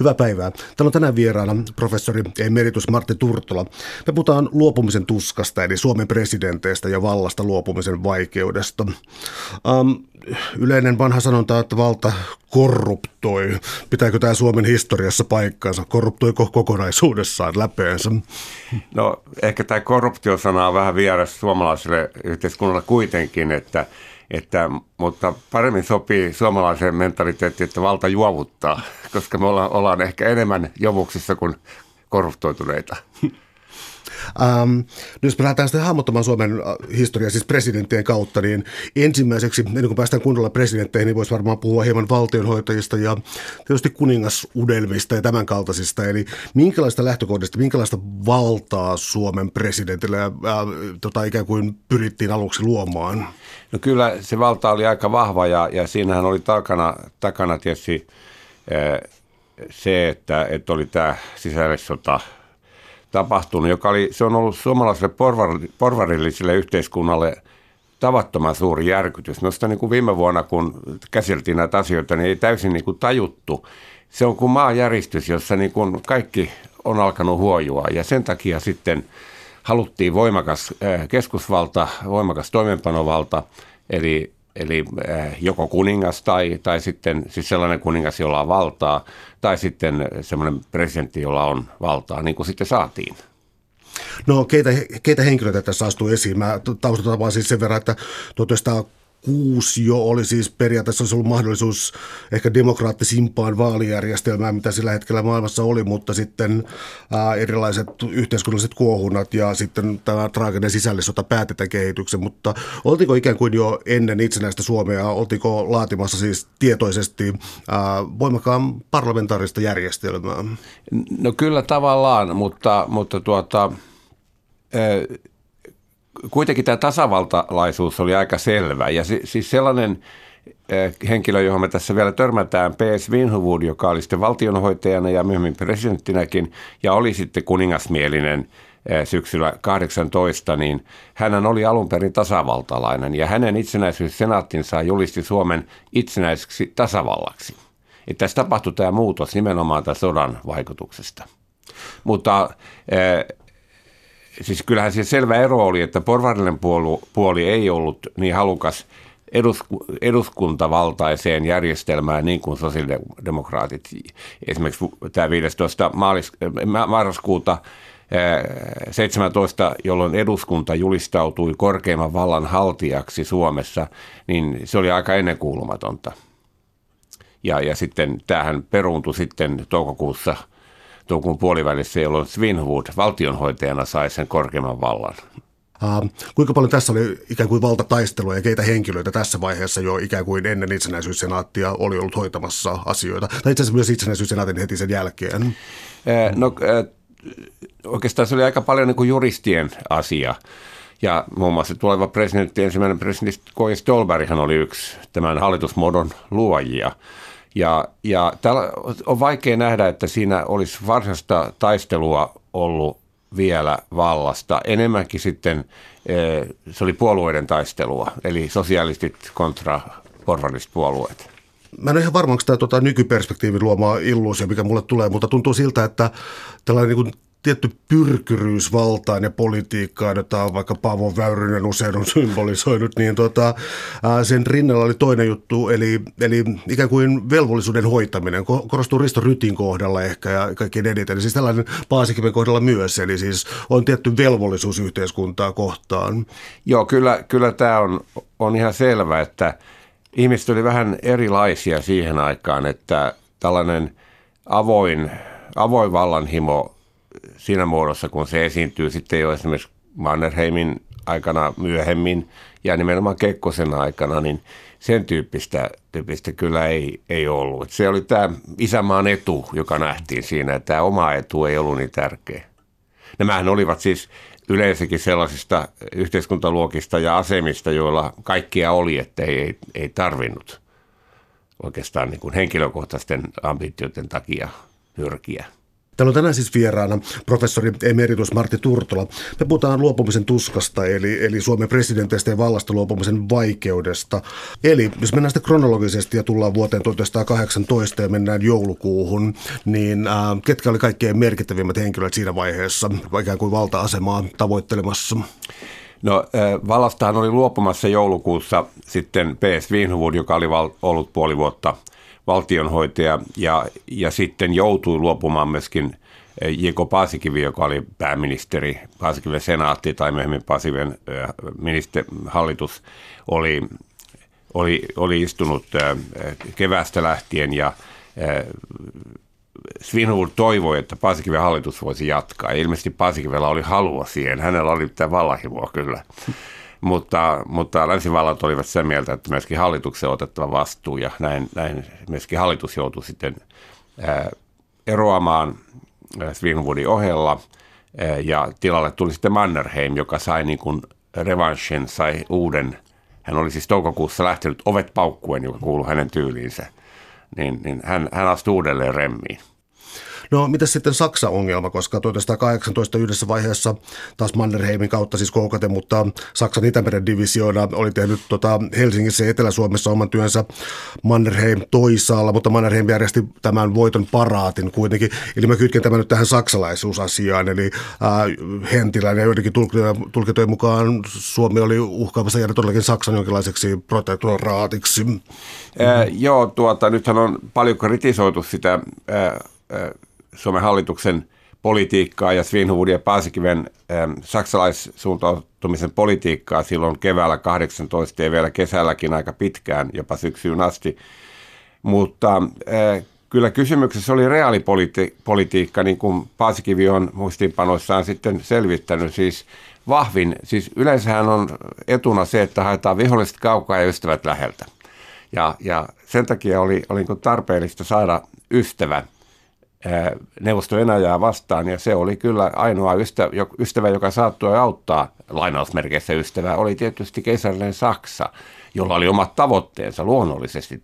Hyvää päivää. Täällä on tänään vieraana professori emeritus Martti Turtola. Me puhutaan luopumisen tuskasta, eli Suomen presidenteistä ja vallasta luopumisen vaikeudesta. Um, yleinen vanha sanonta, että valta korruptoi. Pitääkö tämä Suomen historiassa paikkaansa? Korruptoiko kokonaisuudessaan läpeensä? No ehkä tämä korruptiosana on vähän vieras suomalaiselle yhteiskunnalle kuitenkin, että – että, mutta paremmin sopii suomalaiseen mentaliteettiin, että valta juovuttaa, koska me ollaan, ollaan ehkä enemmän jomuksissa kuin korruptoituneita. Ähm, jos me lähdetään sitten hahmottamaan Suomen äh, historiaa siis presidenttien kautta, niin ensimmäiseksi, ennen kuin päästään kunnolla presidentteihin, niin voisi varmaan puhua hieman valtionhoitajista ja tietysti kuningasudelmista ja tämän kaltaisista. Eli minkälaista lähtökohdista, minkälaista valtaa Suomen presidentille äh, tota, ikään kuin pyrittiin aluksi luomaan? No kyllä se valta oli aika vahva ja, ja siinähän oli takana, takana tietysti äh, se, että, että oli tämä sisällissota – tapahtunut, joka oli, se on ollut suomalaiselle porvarilliselle yhteiskunnalle tavattoman suuri järkytys. Noista niin kuin viime vuonna, kun käsiteltiin näitä asioita, niin ei täysin niin kuin tajuttu. Se on kuin maanjäristys, jossa niin kuin kaikki on alkanut huojua ja sen takia sitten haluttiin voimakas eh, keskusvalta, voimakas toimenpanovalta, eli eli eh, joko kuningas tai, tai sitten siis sellainen kuningas, jolla on valtaa, tai sitten semmoinen presidentti, jolla on valtaa, niin kuin sitten saatiin. No keitä, keitä henkilöitä tässä astuu esiin? Mä taustataan vaan siis sen verran, että 1900 kuusi jo oli siis periaatteessa olisi ollut mahdollisuus ehkä demokraattisimpaan vaalijärjestelmään, mitä sillä hetkellä maailmassa oli, mutta sitten ää, erilaiset yhteiskunnalliset kuohunnat ja sitten tämä traaginen sisällissota päätetään kehityksen, mutta oltiko ikään kuin jo ennen itsenäistä Suomea, oltiko laatimassa siis tietoisesti ää, voimakkaan parlamentaarista järjestelmää? No kyllä tavallaan, mutta, mutta tuota, kuitenkin tämä tasavaltalaisuus oli aika selvä. Ja siis sellainen eh, henkilö, johon me tässä vielä törmätään, P.S. Winhowood, joka oli sitten valtionhoitajana ja myöhemmin presidenttinäkin ja oli sitten kuningasmielinen eh, syksyllä 18, niin hän oli alun perin tasavaltalainen ja hänen itsenäisyyssenaattinsa julisti Suomen itsenäiseksi tasavallaksi. Että tässä tapahtui tämä muutos nimenomaan tämän sodan vaikutuksesta. Mutta eh, siis kyllähän se selvä ero oli, että porvarillinen puoli, puoli ei ollut niin halukas edusku, eduskuntavaltaiseen järjestelmään niin kuin sosiaalidemokraatit. Esimerkiksi tämä 15. Maalis, marraskuuta 17, jolloin eduskunta julistautui korkeimman vallan haltijaksi Suomessa, niin se oli aika ennenkuulumatonta. Ja, ja sitten tämähän peruuntui sitten toukokuussa – toukokuun puolivälissä, jolloin Swinwood valtionhoitajana sai sen korkeimman vallan. Uh, kuinka paljon tässä oli ikään kuin valtataistelua ja keitä henkilöitä tässä vaiheessa jo ikään kuin ennen itsenäisyyssenaattia oli ollut hoitamassa asioita? Tai itse asiassa myös itsenäisyyssenaatin heti sen jälkeen. Uh, no uh, oikeastaan se oli aika paljon niin kuin juristien asia. Ja muun muassa tuleva presidentti, ensimmäinen presidentti K. Stolberghan oli yksi tämän hallitusmuodon luojia. Ja, ja täällä on vaikea nähdä, että siinä olisi varsinaista taistelua ollut vielä vallasta. Enemmänkin sitten eh, se oli puolueiden taistelua, eli sosialistit kontra porvalliset puolueet. Mä en ole ihan varma, onko tämä tota, nykyperspektiivin luomaa illuusio, mikä mulle tulee, mutta tuntuu siltä, että tällainen niin tietty pyrkyryys valtaan ja politiikkaan, jota on vaikka Paavo Väyrynen usein on symbolisoinut, niin tota, sen rinnalla oli toinen juttu, eli, eli ikään kuin velvollisuuden hoitaminen, korostuu Risto Rytin kohdalla ehkä ja kaikkien eniten, siis tällainen Paasikiven kohdalla myös, eli siis on tietty velvollisuus yhteiskuntaa kohtaan. Joo, kyllä, kyllä tämä on, on ihan selvä, että ihmiset oli vähän erilaisia siihen aikaan, että tällainen avoin, avoin vallanhimo siinä muodossa, kun se esiintyy sitten jo esimerkiksi Mannerheimin aikana myöhemmin ja nimenomaan Kekkosen aikana, niin sen tyyppistä, tyyppistä kyllä ei, ei ollut. Se oli tämä isämaan etu, joka nähtiin siinä, että tämä oma etu ei ollut niin tärkeä. Nämähän olivat siis yleensäkin sellaisista yhteiskuntaluokista ja asemista, joilla kaikkia oli, että ei, ei, ei tarvinnut oikeastaan niin kuin henkilökohtaisten ambitioiden takia pyrkiä. Täällä on tänään siis vieraana professori emeritus Martti Turtola. Me puhutaan luopumisen tuskasta, eli, eli Suomen presidenteistä ja vallasta luopumisen vaikeudesta. Eli jos mennään sitten kronologisesti ja tullaan vuoteen 1918 ja mennään joulukuuhun, niin äh, ketkä oli kaikkein merkittävimmät henkilöt siinä vaiheessa, ikään kuin valta-asemaa tavoittelemassa? No äh, vallastahan oli luopumassa joulukuussa sitten P.S. Wienhuvud, joka oli val- ollut puoli vuotta – valtionhoitaja ja, ja sitten joutui luopumaan myöskin eh, J.K. Paasikivi, joka oli pääministeri, Paasikiven senaatti tai myöhemmin Paasikiven eh, minister, hallitus oli, oli, oli istunut eh, keväästä lähtien ja Svinhuvud toivoi, että Paasikiven hallitus voisi jatkaa. Ja ilmeisesti Paasikivella oli halua siihen. Hänellä oli tämä vallahimoa kyllä. Mutta, mutta länsivallat olivat sen mieltä, että myöskin hallituksen otettava vastuu ja näin, näin myöskin hallitus joutui sitten eroamaan Svinhuvudin ohella. Ja tilalle tuli sitten Mannerheim, joka sai niin kuin revanssin, sai uuden, hän oli siis toukokuussa lähtenyt ovet paukkuen, joka kuului hänen tyyliinsä, niin, niin hän, hän astui uudelleen remmiin. No mitä sitten Saksa-ongelma, koska 1918 yhdessä vaiheessa taas Mannerheimin kautta siis koukate, mutta Saksan Itämeren divisioona oli tehnyt tota Helsingissä ja Etelä-Suomessa oman työnsä Mannerheim toisaalla, mutta Mannerheim järjesti tämän voiton paraatin kuitenkin. Eli mä kytken tämän nyt tähän saksalaisuusasiaan, eli äh, Hentilän ja joidenkin tulkintojen mukaan Suomi oli uhkaamassa jäädä todellakin Saksan jonkinlaiseksi protektoraatiksi. Äh, joo, tuota, nythän on paljon kritisoitu sitä äh, Suomen hallituksen politiikkaa ja Svinhuvudin ja Paasikiven saksalaissuuntautumisen politiikkaa silloin keväällä 18 ja vielä kesälläkin aika pitkään, jopa syksyyn asti. Mutta kyllä kysymyksessä oli reaalipolitiikka, niin kuin Paasikivi on muistiinpanoissaan sitten selvittänyt, siis vahvin, siis yleensähän on etuna se, että haetaan viholliset kaukaa ja ystävät läheltä. Ja, ja sen takia oli, oli tarpeellista saada ystävä – neuvosto Venäjää vastaan, ja se oli kyllä ainoa ystävä, joka saattoi auttaa, lainausmerkeissä ystävää, oli tietysti keisarillinen Saksa, jolla oli omat tavoitteensa luonnollisesti,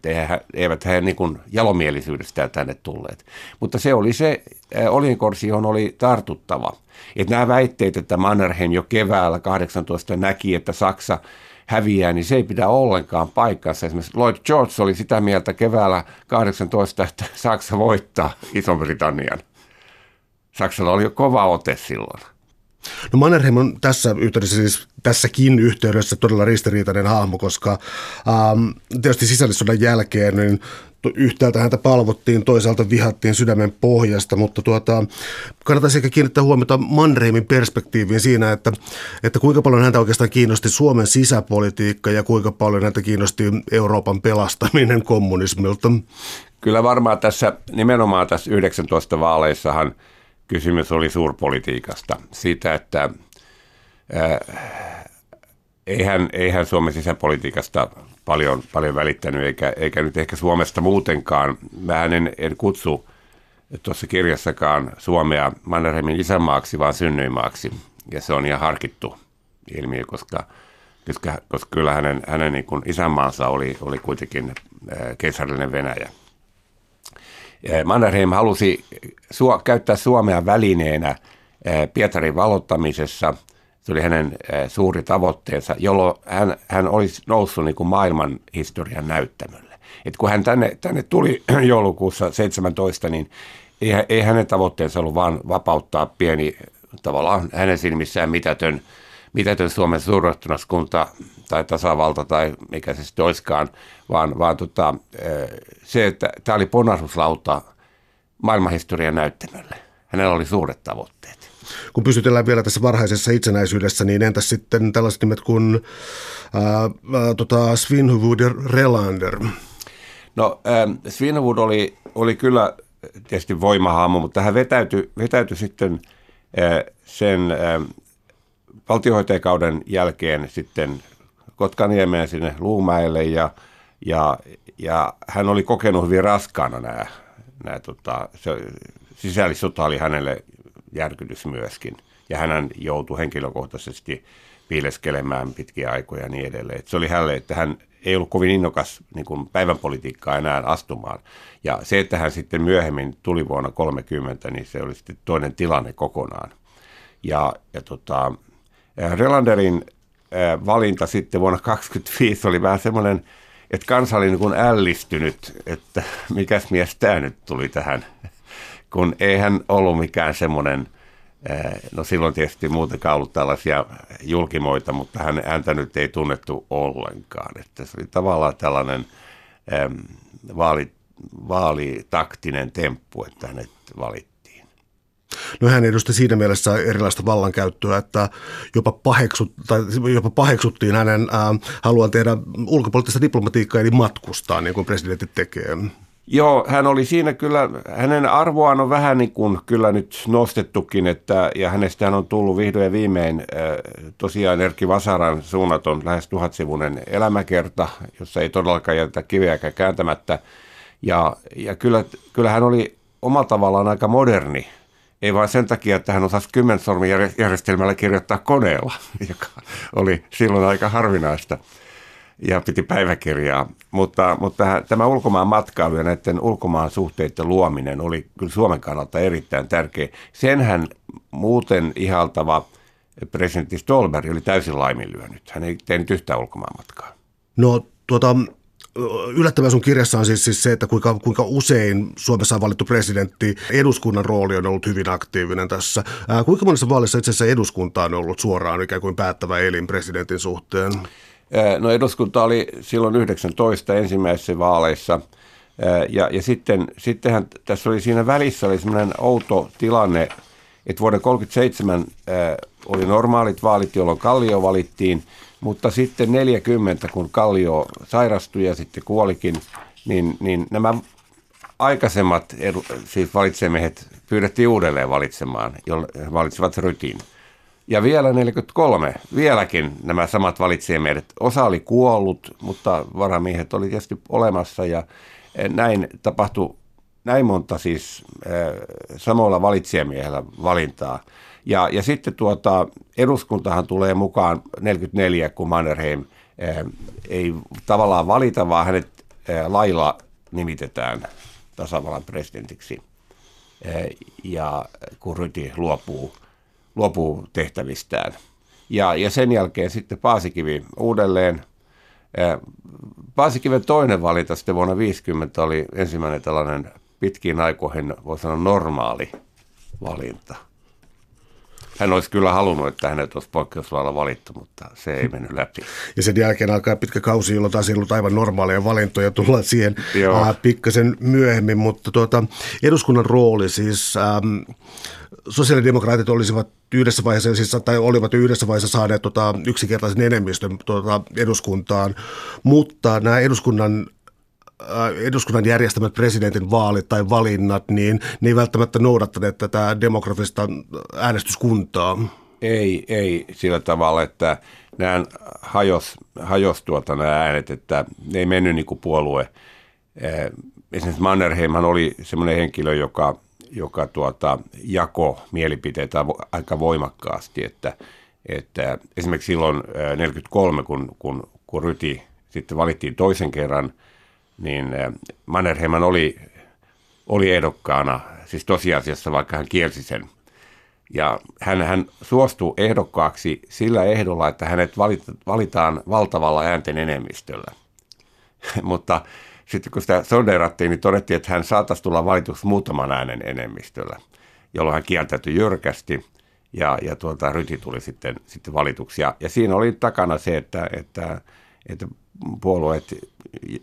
eivät he niin kuin jalomielisyydestä tänne tulleet. Mutta se oli se olinkorsi, johon oli tartuttava. Että nämä väitteet, että Mannerheim jo keväällä 18 näki, että Saksa – häviää, niin se ei pidä ollenkaan paikkansa. Esimerkiksi Lloyd George oli sitä mieltä keväällä 18, että Saksa voittaa Iso-Britannian. Saksalla oli jo kova ote silloin. No Mannerheim on tässä yhteydessä siis tässäkin yhteydessä todella ristiriitainen hahmo, koska ähm, tietysti sisällissodan jälkeen niin yhtäältä häntä palvottiin, toisaalta vihattiin sydämen pohjasta, mutta tuota, kannattaisi ehkä kiinnittää huomiota Manreimin perspektiiviin siinä, että, että kuinka paljon häntä oikeastaan kiinnosti Suomen sisäpolitiikka ja kuinka paljon häntä kiinnosti Euroopan pelastaminen kommunismilta. Kyllä varmaan tässä, nimenomaan tässä 19 vaaleissahan kysymys oli suurpolitiikasta. Siitä, että äh, eihän, eihän Suomen sisäpolitiikasta paljon, paljon välittänyt, eikä, eikä nyt ehkä Suomesta muutenkaan. Mä en, en kutsu tuossa kirjassakaan Suomea Mannerheimin isänmaaksi, vaan synnyinmaaksi. Ja se on ihan harkittu ilmiö, koska, koska, koska kyllä hänen, hänen niin kuin isänmaansa oli, oli kuitenkin keisarillinen Venäjä. Mannerheim halusi su- käyttää Suomea välineenä Pietarin valottamisessa – se oli hänen suuri tavoitteensa, jolloin hän, hän olisi noussut niin kuin maailman historian näyttämölle. Et kun hän tänne, tänne tuli joulukuussa 17, niin ei, ei hänen tavoitteensa ollut vain vapauttaa pieni, tavallaan hänen silmissään mitätön, mitätön Suomen suurrahtunaskunta tai tasavalta tai mikä se sitten olisikaan, vaan, vaan tota, se, että tämä oli ponnahduslauta maailmanhistorian näyttämölle. Hänellä oli suuret tavoitteet kun pysytellään vielä tässä varhaisessa itsenäisyydessä, niin entäs sitten tällaiset nimet kuin ää, ää, tota Svinhuvud ja Relander? No äh, Svinhuvud oli, oli kyllä tietysti voimahaamu, mutta hän vetäytyi, vetäytyi sitten äh, sen äh, valtiohoitajakauden jälkeen sitten Kotkaniemeen sinne Luumäelle ja, ja, ja hän oli kokenut hyvin raskaana nämä, nämä tota, se, sisällissota oli hänelle järkytys myöskin. Ja hän joutui henkilökohtaisesti piileskelemään pitkiä aikoja ja niin edelleen. Et se oli hänelle, että hän ei ollut kovin innokas niin kuin päivän politiikkaa enää astumaan. Ja se, että hän sitten myöhemmin tuli vuonna 30, niin se oli sitten toinen tilanne kokonaan. Ja, ja tota, Relanderin valinta sitten vuonna 2025 oli vähän semmoinen, että kansa oli niin kuin ällistynyt, että mikäs mies tämä nyt tuli tähän, kun ei hän ollut mikään semmoinen, no silloin tietysti muutenkaan ollut tällaisia julkimoita, mutta hän, häntä nyt ei tunnettu ollenkaan, että se oli tavallaan tällainen vaali, vaalitaktinen temppu, että hänet valittiin. No hän edusti siinä mielessä erilaista vallankäyttöä, että jopa, paheksut, tai jopa paheksuttiin hänen äh, haluan tehdä ulkopoliittista diplomatiikkaa eli matkustaa, niin kuin presidentti tekee. Joo, hän oli siinä kyllä, hänen arvoaan on vähän niin kuin kyllä nyt nostettukin, että, ja hänestä on tullut vihdoin ja viimein tosiaan Erkki Vasaran suunnaton lähes tuhatsivunen elämäkerta, jossa ei todellakaan jätetä kiveäkään kääntämättä. Ja, ja kyllä, kyllä hän oli omalla tavallaan aika moderni ei vain sen takia, että hän osasi kymmensormijärjestelmällä kirjoittaa koneella, joka oli silloin aika harvinaista ja piti päiväkirjaa. Mutta, mutta tämä ulkomaan matkailu ja näiden ulkomaan suhteiden luominen oli kyllä Suomen kannalta erittäin tärkeä. Senhän muuten ihaltava presidentti Stolberg oli täysin laiminlyönyt. Hän ei tehnyt yhtään ulkomaan matkaa. No tuota, yllättävää sun kirjassa on siis, siis se, että kuinka, kuinka usein Suomessa on valittu presidentti. Eduskunnan rooli on ollut hyvin aktiivinen tässä. Ää, kuinka monessa vaalissa itse asiassa eduskunta on ollut suoraan ikään kuin päättävä elin presidentin suhteen? No eduskunta oli silloin 19 ensimmäisissä vaaleissa. Ja, ja sitten, sittenhän tässä oli siinä välissä oli semmoinen outo tilanne, että vuoden 1937 oli normaalit vaalit, jolloin Kallio valittiin – mutta sitten 40, kun Kallio sairastui ja sitten kuolikin, niin, niin nämä aikaisemmat edu, siis valitsemiehet pyydettiin uudelleen valitsemaan, jolle valitsivat rytin. Ja vielä 43, vieläkin nämä samat valitsijamiehet. Osa oli kuollut, mutta varamiehet oli tietysti olemassa ja eh, näin tapahtui näin monta siis äh, samoilla valitsijamiehellä valintaa. Ja, ja sitten tuota, eduskuntahan tulee mukaan 44, kun Mannerheim ää, ei tavallaan valita, vaan hänet lailla nimitetään tasavallan presidentiksi. Ja kun Ryti luopuu, luopuu tehtävistään. Ja, ja sen jälkeen sitten Paasikivi uudelleen. Paasikiven toinen valinta sitten vuonna 50 oli ensimmäinen tällainen pitkiin aikoihin, voi sanoa normaali valinta – hän olisi kyllä halunnut, että hänet olisi poikkeuslailla valittu, mutta se ei mennyt läpi. Ja sen jälkeen alkaa pitkä kausi, jolloin taas ei ollut aivan normaaleja valintoja tulla siihen äh, pikkasen myöhemmin, mutta tuota, eduskunnan rooli siis... Ähm, sosiaalidemokraatit olisivat yhdessä vaiheessa, siis, tai olivat yhdessä vaiheessa saaneet tota, yksinkertaisen enemmistön tota, eduskuntaan, mutta nämä eduskunnan Äh, eduskunnan järjestämät presidentin vaalit tai valinnat, niin ne ei välttämättä noudattaneet tätä demografista äänestyskuntaa. Ei, ei sillä tavalla, että nämä hajos, hajos tuota nämä äänet, että ne ei mennyt niin kuin puolue. Äh, esimerkiksi Mannerheimhan oli semmoinen henkilö, joka, joka tuota, jako mielipiteitä aika voimakkaasti, että, että esimerkiksi silloin 1943, äh, kun, kun, kun Ryti sitten valittiin toisen kerran – niin Mannerheimman oli, oli ehdokkaana, siis tosiasiassa vaikka hän kielsi sen. Ja hän, hän suostui ehdokkaaksi sillä ehdolla, että hänet valitaan valtavalla äänten enemmistöllä. Mutta sitten kun sitä sondeerattiin, niin todettiin, että hän saattaisi tulla valituksi muutaman äänen enemmistöllä, jolloin hän kieltäytyi jyrkästi ja, ja tuota, Ryti tuli sitten, sitten valituksi. Ja, ja siinä oli takana se, että, että, että puolueet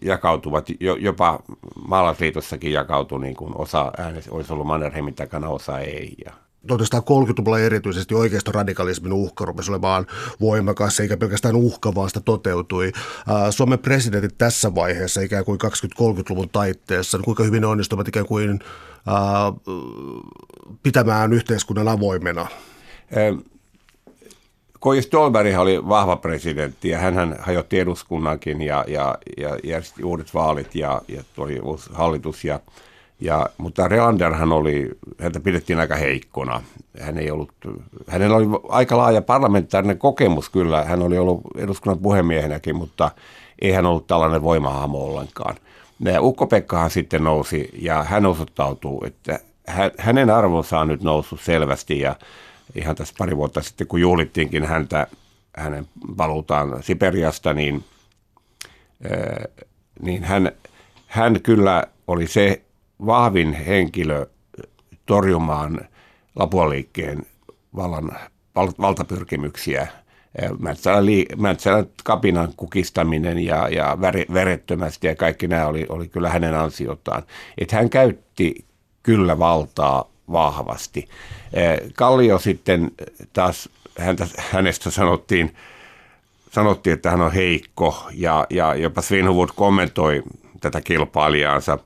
jakautuvat, jopa maalaisliitossakin jakautui, niin kuin osa äänes olisi ollut Mannerheimin takana, osa ei. Ja 1930-luvulla erityisesti oikeistoradikalismin uhka rupesi olemaan voimakas, eikä pelkästään uhka, vaan sitä toteutui. Suomen presidentit tässä vaiheessa, ikään kuin 20-30-luvun taitteessa, niin kuinka hyvin ne onnistuvat ikään kuin pitämään yhteiskunnan avoimena? Koji Stolberg oli vahva presidentti ja hän hajotti eduskunnankin ja, ja, ja järjesti uudet vaalit ja, ja tuli uusi hallitus. Ja, ja, mutta Relanderhan oli, häntä pidettiin aika heikkona. Hän ei ollut, hänellä oli aika laaja parlamentaarinen kokemus kyllä. Hän oli ollut eduskunnan puhemiehenäkin, mutta ei hän ollut tällainen voimahahmo ollenkaan. Ukko-Pekkahan sitten nousi ja hän osoittautuu, että hänen arvonsa on nyt noussut selvästi ja ihan tässä pari vuotta sitten, kun juhlittiinkin häntä, hänen paluutaan Siperiasta, niin, niin hän, hän kyllä oli se vahvin henkilö torjumaan Lapualiikkeen vallan, valtapyrkimyksiä. Mäntsälän, Mäntsälän kapinan kukistaminen ja, ja verettömästi ja kaikki nämä oli, oli kyllä hänen ansiotaan. Että hän käytti kyllä valtaa vahvasti. Kallio sitten taas, häntä, hänestä sanottiin, sanottiin, että hän on heikko ja, ja jopa Svinhuvud kommentoi tätä kilpailijaansa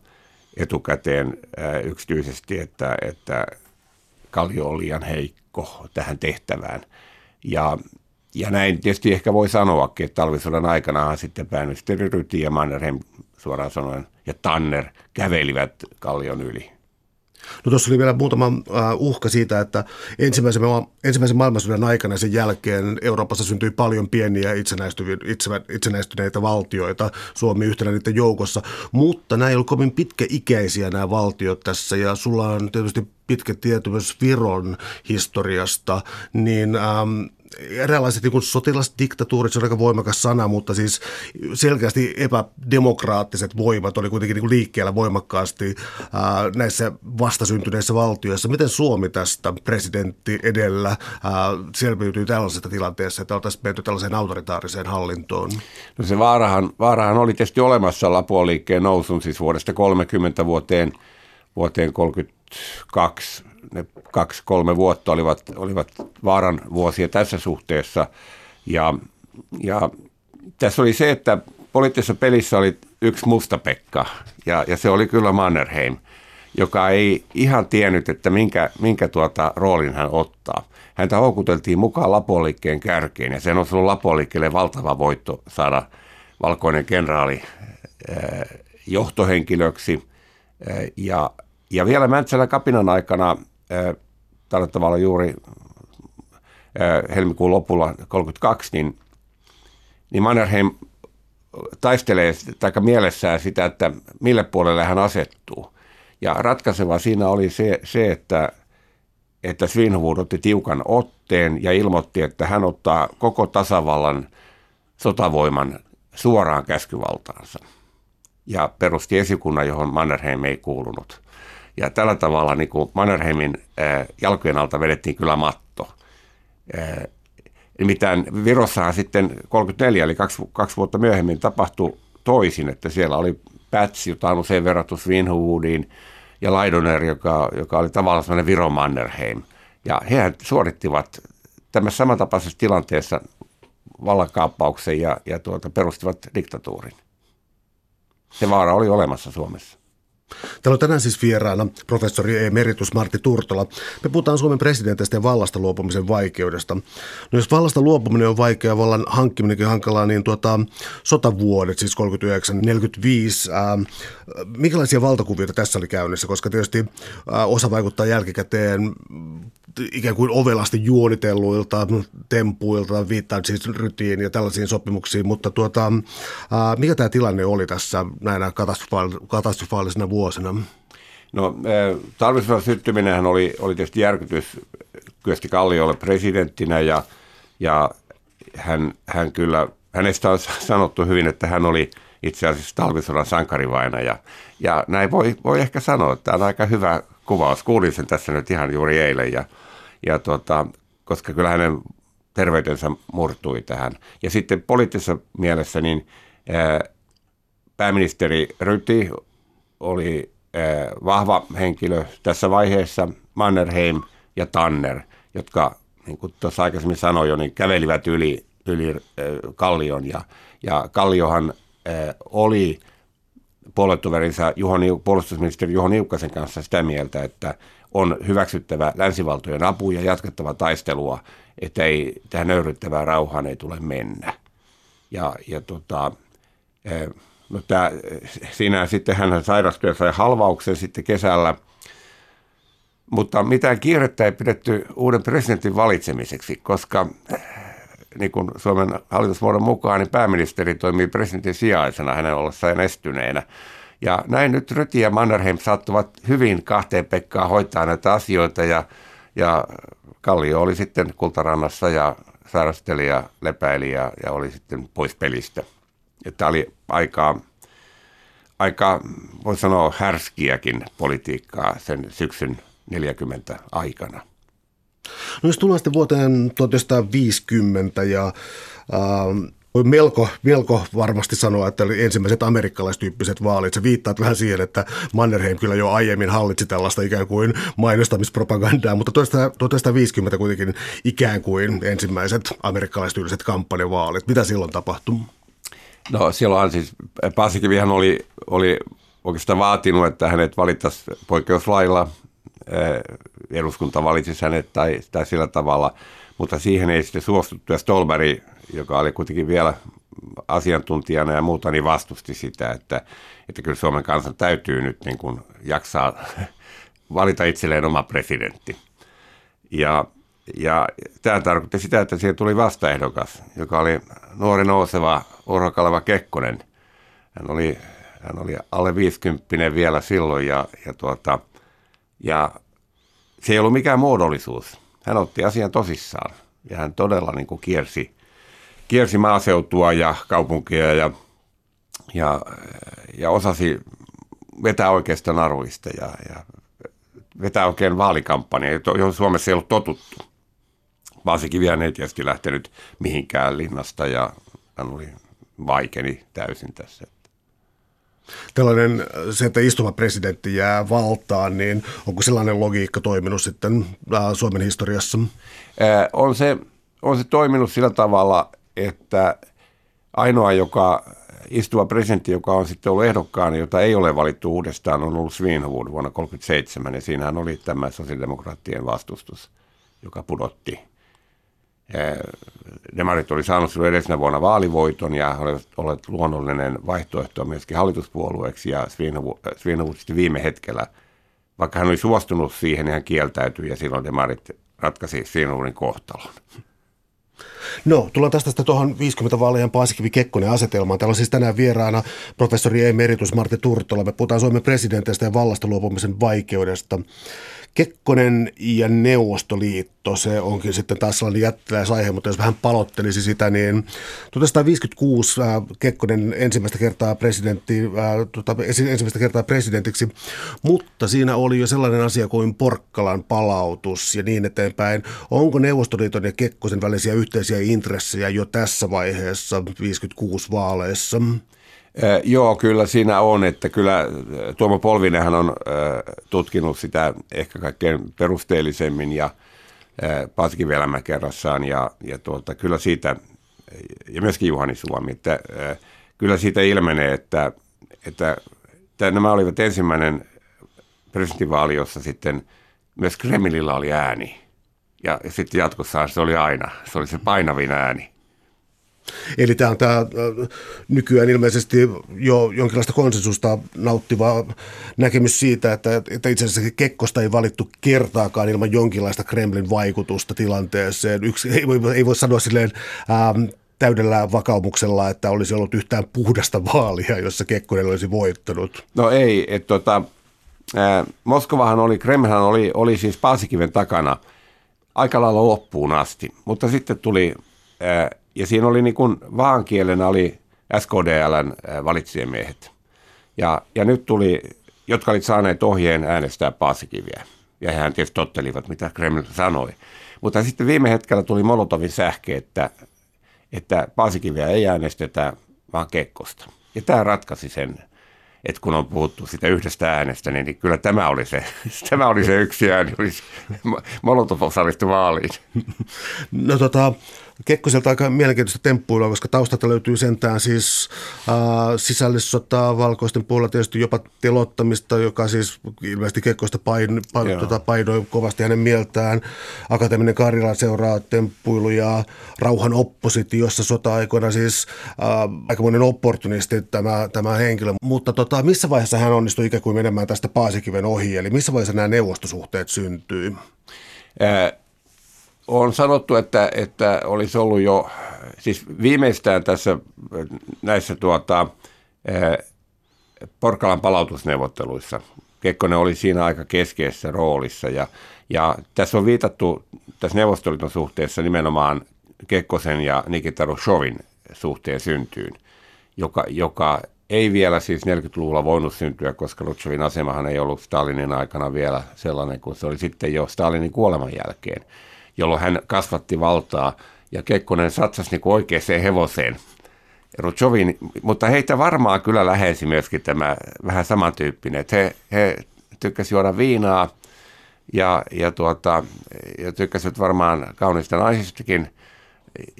etukäteen yksityisesti, että, että Kallio on liian heikko tähän tehtävään. Ja, ja näin tietysti ehkä voi sanoakin, että talvisodan aikana sitten pääministeri Ryti ja Mannerheim suoraan sanoen ja Tanner kävelivät Kallion yli. No tuossa oli vielä muutama uh, uhka siitä, että ensimmäisen, ensimmäisen maailmansodan aikana sen jälkeen Euroopassa syntyi paljon pieniä itsenäistyneitä valtioita, Suomi yhtenä niiden joukossa, mutta nämä ei ollut kovin pitkäikäisiä nämä valtiot tässä. Ja sulla on tietysti pitkä tieto myös Viron historiasta, niin ähm, eräänlaiset niin sotilasdiktatuurit, se on aika voimakas sana, mutta siis selkeästi epädemokraattiset voimat oli kuitenkin niin liikkeellä voimakkaasti ää, näissä vastasyntyneissä valtioissa. Miten Suomi tästä presidentti edellä ää, selviytyy tällaisesta tilanteessa, että oltaisiin menty tällaiseen autoritaariseen hallintoon? No se vaarahan, vaarahan oli tietysti olemassa Lapuoliikkeen nousun siis vuodesta 30 vuoteen, vuoteen 32 ne kaksi-kolme vuotta olivat, olivat vaaran vuosia tässä suhteessa. Ja, ja tässä oli se, että poliittisessa pelissä oli yksi musta Pekka, ja, ja se oli kyllä Mannerheim, joka ei ihan tiennyt, että minkä, minkä tuota roolin hän ottaa. Häntä houkuteltiin mukaan Lapoliikkeen kärkeen, ja sen on ollut Lapoliikkeelle valtava voitto saada valkoinen kenraali johtohenkilöksi. Ja, ja vielä Mäntsälän kapinan aikana tällä tavalla juuri helmikuun lopulla 32, niin, niin Mannerheim taistelee tai mielessään sitä, että mille puolelle hän asettuu. Ja ratkaiseva siinä oli se, se että, että Svinhuvud otti tiukan otteen ja ilmoitti, että hän ottaa koko tasavallan sotavoiman suoraan käskyvaltaansa. Ja perusti esikunnan, johon Mannerheim ei kuulunut. Ja tällä tavalla niin kuin Mannerheimin jalkojen alta vedettiin kyllä matto. Nimittäin Virossahan sitten 34, eli kaksi, kaksi vuotta myöhemmin, tapahtui toisin, että siellä oli Pätsi, jota on usein verrattu Svinhuvudiin, ja Laidoner, joka, joka oli tavallaan sellainen Viro Mannerheim. Ja he suorittivat tämmöisessä samantapaisessa tilanteessa vallankaappauksen ja, ja tuota, perustivat diktatuurin. Se vaara oli olemassa Suomessa. Täällä on tänään siis vieraana professori emeritus Martti Turtola. Me puhutaan Suomen presidentistä ja vallasta luopumisen vaikeudesta. No jos vallasta luopuminen on vaikea, vallan hankkiminenkin hankalaa, niin tuota, sotavuodet, siis 39-45, ää, minkälaisia valtakuvioita tässä oli käynnissä? Koska tietysti ää, osa vaikuttaa jälkikäteen ikään kuin ovelasti juonitelluilta tempuilta, viittaan siis rytiin ja tällaisiin sopimuksiin, mutta tuota, ää, mikä tämä tilanne oli tässä näinä katastrofaalisina vuosina? No talvisodan syttyminen oli, oli tietysti järkytys Kyösti Kalliolle presidenttinä ja, ja hän, hän kyllä, hänestä on sanottu hyvin, että hän oli itse asiassa talvisodan sankarivaina ja, ja näin voi, voi ehkä sanoa, että tämä on aika hyvä kuvaus. Kuulin sen tässä nyt ihan juuri eilen ja, ja tota, koska kyllä hänen terveytensä murtui tähän. Ja sitten poliittisessa mielessä niin ää, pääministeri Ryti oli vahva henkilö tässä vaiheessa, Mannerheim ja Tanner, jotka niin kuin tuossa aikaisemmin sanoin jo, niin kävelivät yli, yli Kallion. Ja, ja Kalliohan oli puoluetoverinsa Juho, puolustusministeri Juho Niukkasen kanssa sitä mieltä, että on hyväksyttävä länsivaltojen apu ja jatkettava taistelua, että ei tähän nöyryttävään rauhaan ei tule mennä. Ja, ja tota, no tää, siinä sitten hän sairastui ja sai halvauksen sitten kesällä, mutta mitään kiirettä ei pidetty uuden presidentin valitsemiseksi, koska niin kuin Suomen hallitusmuodon mukaan, niin pääministeri toimii presidentin sijaisena hänen ollessaan estyneenä. Ja näin nyt Ryti ja Mannerheim sattuvat hyvin kahteen Pekkaan hoitaa näitä asioita ja, ja Kallio oli sitten Kultarannassa ja sairasteli ja lepäili ja, ja oli sitten pois pelistä. Tämä oli aika, aika, voi sanoa, härskiäkin politiikkaa sen syksyn 40 aikana. No jos tullaan sitten vuoteen 1950 ja äh, voi melko, melko varmasti sanoa, että oli ensimmäiset amerikkalaistyyppiset vaalit. Se viittaa vähän siihen, että Mannerheim kyllä jo aiemmin hallitsi tällaista ikään kuin mainostamispropagandaa, mutta 1950 kuitenkin ikään kuin ensimmäiset amerikkalaistyyliset kampanjavaalit. Mitä silloin tapahtui? No silloinhan siis Paasikivihan oli, oli oikeastaan vaatinut, että hänet valittaisiin poikkeuslailla. Eduskunta valitsi hänet tai, tai sillä tavalla, mutta siihen ei sitten suostuttu. Ja Stolberg joka oli kuitenkin vielä asiantuntijana ja muuta, niin vastusti sitä, että, että kyllä Suomen kansan täytyy nyt niin kuin jaksaa valita itselleen oma presidentti. Ja, ja tämä tarkoitti sitä, että siihen tuli vastaehdokas, joka oli nuori nouseva Urho Kaleva Kekkonen. Hän oli, hän oli alle 50 vielä silloin ja, ja, tuota, ja se ei ollut mikään muodollisuus. Hän otti asian tosissaan ja hän todella niin kuin kiersi kiersi maaseutua ja kaupunkia ja, ja, ja osasi vetää oikeasta naruista ja, ja vetää oikein vaalikampanja, johon Suomessa ei ollut totuttu. Vaasikivihän ei tietysti lähtenyt mihinkään linnasta ja hän oli vaikeni täysin tässä. Tällainen, se, että istuva presidentti jää valtaan, niin onko sellainen logiikka toiminut sitten Suomen historiassa? On se, on se toiminut sillä tavalla, että ainoa, joka istuva presidentti, joka on sitten ollut ehdokkaana, jota ei ole valittu uudestaan, on ollut Svinhuvud vuonna 1937, ja siinähän oli tämä sosiaalidemokraattien vastustus, joka pudotti. Demarit oli saanut silloin edellisenä vuonna vaalivoiton ja olet luonnollinen vaihtoehto myöskin hallituspuolueeksi ja Svinhuvud sitten viime hetkellä, vaikka hän oli suostunut siihen, niin hän kieltäytyi ja silloin Demarit ratkaisi Svinhuvudin kohtalon. No, tullaan tästä sitten tuohon 50 vaalien Paasikivi Kekkonen asetelmaan. Täällä on siis tänään vieraana professori emeritus Martti Turtola. Me puhutaan Suomen presidenteistä ja vallasta luopumisen vaikeudesta. Kekkonen ja Neuvostoliitto, se onkin sitten taas sellainen jättiläisaihe, mutta jos vähän palottelisi sitä, niin 1956 äh, Kekkonen ensimmäistä kertaa, presidentti, äh, tuota, ensimmäistä kertaa presidentiksi, mutta siinä oli jo sellainen asia kuin Porkkalan palautus ja niin eteenpäin. Onko Neuvostoliiton ja Kekkosen välisiä yhteisiä intressejä jo tässä vaiheessa 56 vaaleissa? Joo, kyllä siinä on, että kyllä Tuomo Polvinenhan on tutkinut sitä ehkä kaikkein perusteellisemmin ja Paasikin kerrassaan ja, ja tuota, kyllä siitä, ja myöskin Juhani Suomi, että kyllä siitä ilmenee, että, että, että nämä olivat ensimmäinen presidentinvaali, jossa sitten myös Kremlillä oli ääni. Ja sitten jatkossa se oli aina, se oli se painavin ääni. Eli tämä on tämä nykyään ilmeisesti jo jonkinlaista konsensusta nauttiva näkemys siitä, että, että itse asiassa Kekkosta ei valittu kertaakaan ilman jonkinlaista Kremlin vaikutusta tilanteeseen. Yksi, ei, voi, ei voi sanoa silleen ähm, täydellä vakaumuksella, että olisi ollut yhtään puhdasta vaalia, jossa Kekkonen olisi voittanut. No ei, että tota, äh, Moskovahan oli, Kremlhän oli, oli siis Paasikiven takana aika lailla loppuun asti, mutta sitten tuli äh, ja siinä oli niin kuin vaankielenä oli SKDLn valitsijamiehet. Ja, ja nyt tuli, jotka olivat saaneet ohjeen äänestää Paasikiviä. Ja hän tietysti tottelivat, mitä Kreml sanoi. Mutta sitten viime hetkellä tuli Molotovin sähke, että, että Paasikiviä ei äänestetä, vaan Kekkosta. Ja tämä ratkaisi sen, että kun on puhuttu sitä yhdestä äänestä, niin, niin kyllä tämä oli se, tämä oli se yksi ääni, olisi Molotov osallistui vaaliin. No tota, Kekkoselta aika mielenkiintoista temppuilua, koska taustalta löytyy sentään siis äh, sisällissotaa, valkoisten puolella tietysti jopa telottamista, joka siis ilmeisesti Kekkoista pain, pain, tota, painoi kovasti hänen mieltään. Akateeminen Karjala seuraa temppuiluja rauhan oppositiossa sota-aikoina, siis äh, aikamoinen opportunisti tämä, tämä henkilö. Mutta tota, missä vaiheessa hän onnistui ikään kuin menemään tästä Paasikiven ohi, eli missä vaiheessa nämä neuvostosuhteet syntyy? Äh on sanottu, että, että olisi ollut jo, siis viimeistään tässä näissä tuota, Porkalan palautusneuvotteluissa. Kekkonen oli siinä aika keskeisessä roolissa ja, ja tässä on viitattu tässä Neuvostoliiton suhteessa nimenomaan Kekkosen ja Nikita Rushovin suhteen syntyyn, joka, joka ei vielä siis 40-luvulla voinut syntyä, koska Rutsovin asemahan ei ollut Stalinin aikana vielä sellainen kuin se oli sitten jo Stalinin kuoleman jälkeen, jolloin hän kasvatti valtaa ja Kekkonen satsasi niin oikeaan hevoseen. Rutsovin, mutta heitä varmaan kyllä lähesi myöskin tämä vähän samantyyppinen, että he, he tykkäsivät juoda viinaa ja, ja, tuota, ja tykkäsivät varmaan kaunista naisistakin –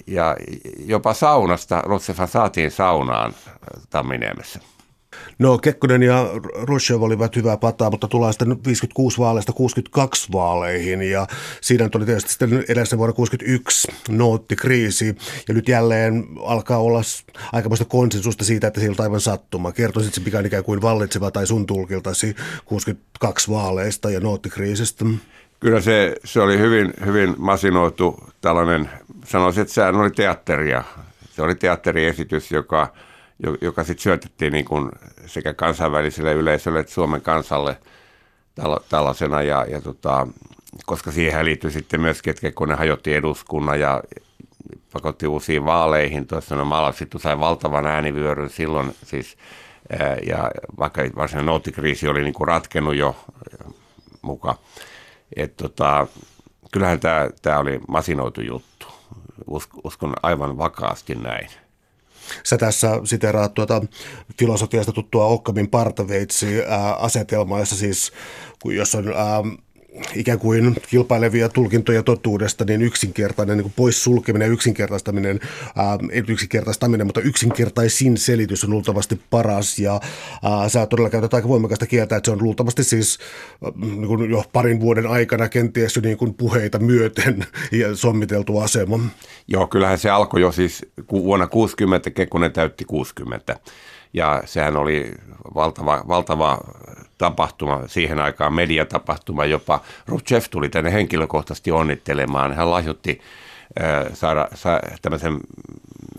ja jopa saunasta Rutsefa saatiin saunaan Tamminiemessä. No Kekkonen ja Rushev olivat hyvää pataa, mutta tullaan sitten 56 vaaleista 62 vaaleihin ja siinä tuli tietysti sitten edellisen vuonna 61 noottikriisi ja nyt jälleen alkaa olla aikamoista konsensusta siitä, että se on aivan sattuma. Kertoisit mikä on ikään kuin vallitseva tai sun tulkiltasi 62 vaaleista ja noottikriisistä? Kyllä se, se oli hyvin, hyvin masinoitu tällainen, sanoisin, että sehän oli teatteria. Se oli teatteriesitys, joka, joka sitten syötettiin niin kuin sekä kansainväliselle yleisölle että Suomen kansalle tällaisena. Ja, ja tota, koska siihen liittyi sitten myöskin, että kun ne hajotti eduskunnan ja pakotti uusiin vaaleihin, tuossa no Maalasittu sai valtavan äänivyöryn silloin siis, ja vaikka varsinainen noottikriisi oli niin kuin ratkennut jo mukaan et tota, kyllähän tämä oli masinoitu juttu. Uskon aivan vakaasti näin. Sä tässä siteraat tuota filosofiasta tuttua Okkamin partaveitsi-asetelmaa, jossa siis, jos on ikään kuin kilpailevia tulkintoja totuudesta, niin yksinkertainen niin poissulkeminen ja yksinkertaistaminen, ää, ei yksinkertaistaminen, mutta yksinkertaisin selitys on luultavasti paras. Ja ää, sä todella käytät aika voimakasta kieltä, että se on luultavasti siis ää, niin kuin jo parin vuoden aikana kenties jo niin kuin puheita myöten ja sommiteltu asema. Joo, kyllähän se alkoi jo siis vuonna 60, Kekkonen täytti 60. Ja sehän oli valtava, valtava tapahtuma, siihen aikaan mediatapahtuma, jopa Rutschev tuli tänne henkilökohtaisesti onnittelemaan. Hän lahjoitti äh, saada, sa, tämmöisen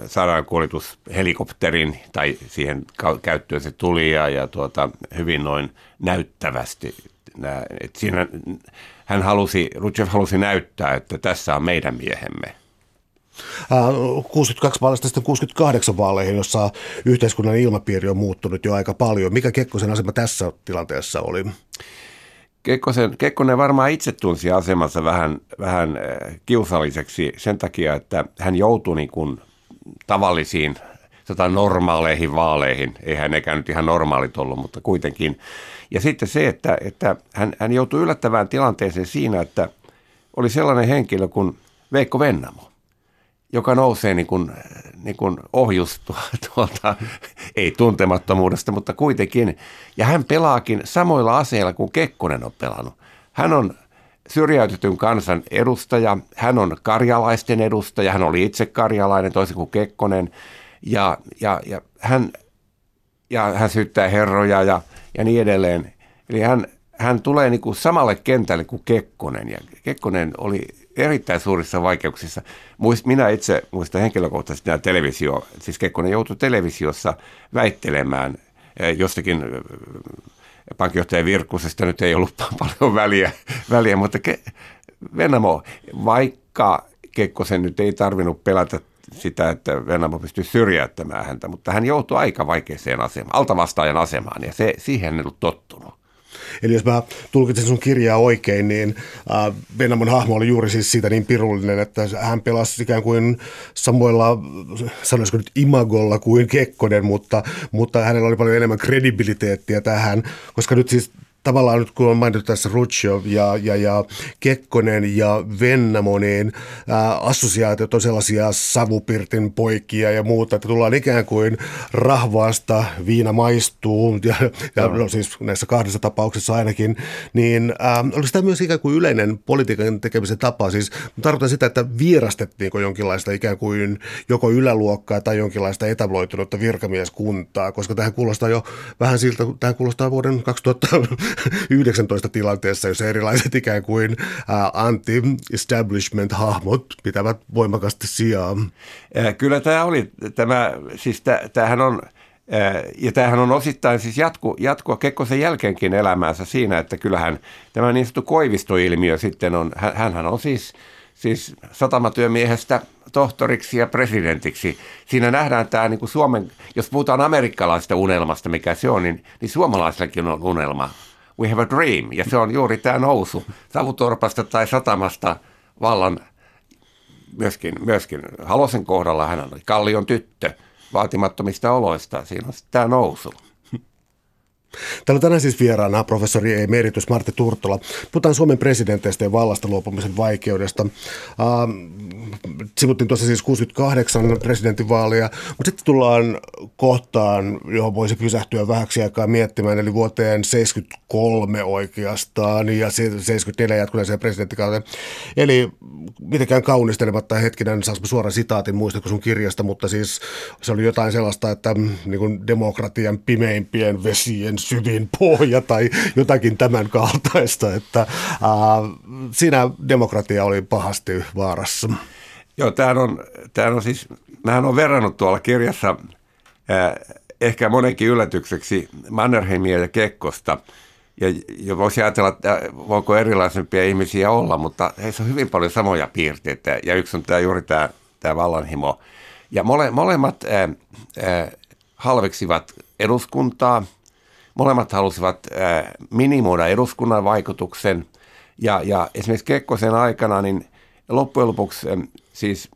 sairaankuolitushelikopterin, tai siihen käyttöön se tuli, ja, ja tuota, hyvin noin näyttävästi. Et siinä, hän halusi, Rutschev halusi näyttää, että tässä on meidän miehemme. 62 vaalista sitten 68 vaaleihin, jossa yhteiskunnan ilmapiiri on muuttunut jo aika paljon. Mikä Kekkosen asema tässä tilanteessa oli? Kekkosen, Kekkonen varmaan itse tunsi asemansa vähän, vähän kiusalliseksi sen takia, että hän joutui niin kuin tavallisiin tota normaaleihin vaaleihin. Eihän nekään nyt ihan normaalit ollut, mutta kuitenkin. Ja sitten se, että, että hän, hän joutui yllättävään tilanteeseen siinä, että oli sellainen henkilö kuin Veikko Vennamo joka nousee niin kuin, niin kuin ohjus tuolta, ei tuntemattomuudesta, mutta kuitenkin. Ja hän pelaakin samoilla aseilla kuin Kekkonen on pelannut. Hän on syrjäytetyn kansan edustaja, hän on karjalaisten edustaja, hän oli itse karjalainen toisin kuin Kekkonen. Ja, ja, ja, hän, ja hän syyttää herroja ja, ja niin edelleen. Eli hän, hän tulee niin kuin samalle kentälle kuin Kekkonen. Ja Kekkonen oli erittäin suurissa vaikeuksissa. Muist, minä itse muistan henkilökohtaisesti nämä televisio, siis Kekkonen joutui televisiossa väittelemään eh, jostakin eh, pankkijohtaja Virkkusesta nyt ei ollut paljon väliä, väliä mutta ke, Venamo, vaikka Kekkosen nyt ei tarvinnut pelätä sitä, että Venamo pystyi syrjäyttämään häntä, mutta hän joutui aika vaikeaseen asemaan, altavastaajan asemaan, ja se, siihen ei ollut tottunut. Eli jos mä tulkitsen sun kirjaa oikein, niin äh, Venamon hahmo oli juuri siis siitä niin pirullinen, että hän pelasi ikään kuin samoilla, sanoisiko nyt imagolla kuin Kekkonen, mutta, mutta hänellä oli paljon enemmän kredibiliteettiä tähän, koska nyt siis tavallaan nyt kun on mainittu tässä Rutschov ja, ja, ja Kekkonen ja Vennamo, niin ää, assosiaatiot on sellaisia savupirtin poikia ja muuta, että tullaan ikään kuin rahvaasta, viina maistuu, ja, ja no. no, siis näissä kahdessa tapauksessa ainakin, niin ää, oliko tämä myös ikään kuin yleinen politiikan tekemisen tapa? Siis tarkoitan sitä, että vierastettiinko jonkinlaista ikään kuin joko yläluokkaa tai jonkinlaista etabloitunutta virkamieskuntaa, koska tähän kuulostaa jo vähän siltä, tähän kuulostaa vuoden 2000 19 tilanteessa, jossa erilaiset ikään kuin anti-establishment-hahmot pitävät voimakasti sijaa. Kyllä tämä oli, tämä, siis tämähän on, ja tämähän on osittain siis jatku, jatkua Kekkosen jälkeenkin elämäänsä siinä, että kyllähän tämä niin sanottu koivistoilmiö sitten on, hän on siis, siis satamatyömiehestä tohtoriksi ja presidentiksi. Siinä nähdään tämä niin kuin Suomen, jos puhutaan amerikkalaisesta unelmasta, mikä se on, niin, niin suomalaisellakin on unelma. We have a dream, ja se on juuri tämä nousu savutorpasta tai satamasta vallan myöskin, myöskin Halosen kohdalla hän oli Kallion tyttö vaatimattomista oloista. Siinä on tämä nousu. Täällä tänään siis vieraana professori emeritus Martti Turtola. Puhutaan Suomen presidenteistä ja vallasta luopumisen vaikeudesta. Ähm, sivuttiin tuossa siis 68 presidentinvaalia, mutta sitten tullaan kohtaan, johon voisi pysähtyä vähäksi aikaa miettimään, eli vuoteen 73 oikeastaan ja 74 jatkuneeseen presidenttikauteen. Eli mitenkään kaunistelematta hetkinen, saanko suoran sitaatin muista sun kirjasta, mutta siis se oli jotain sellaista, että mm, niin demokratian pimeimpien vesien syvin pohja tai jotakin tämän kaltaista, että äh, siinä demokratia oli pahasti vaarassa. Joo, tämä on, tämä on siis, mähän on verrannut tuolla kirjassa äh, ehkä monenkin yllätykseksi Mannerheimia ja Kekkosta. Ja, ja voisi ajatella, että voiko erilaisempia ihmisiä olla, mutta heissä on hyvin paljon samoja piirteitä. Ja yksi on tämä, juuri tämä, tämä vallanhimo. Ja mole, molemmat äh, äh, halveksivat eduskuntaa – Molemmat halusivat äh, minimoida eduskunnan vaikutuksen ja, ja esimerkiksi Kekkosen aikana niin loppujen lopuksi ähm, siis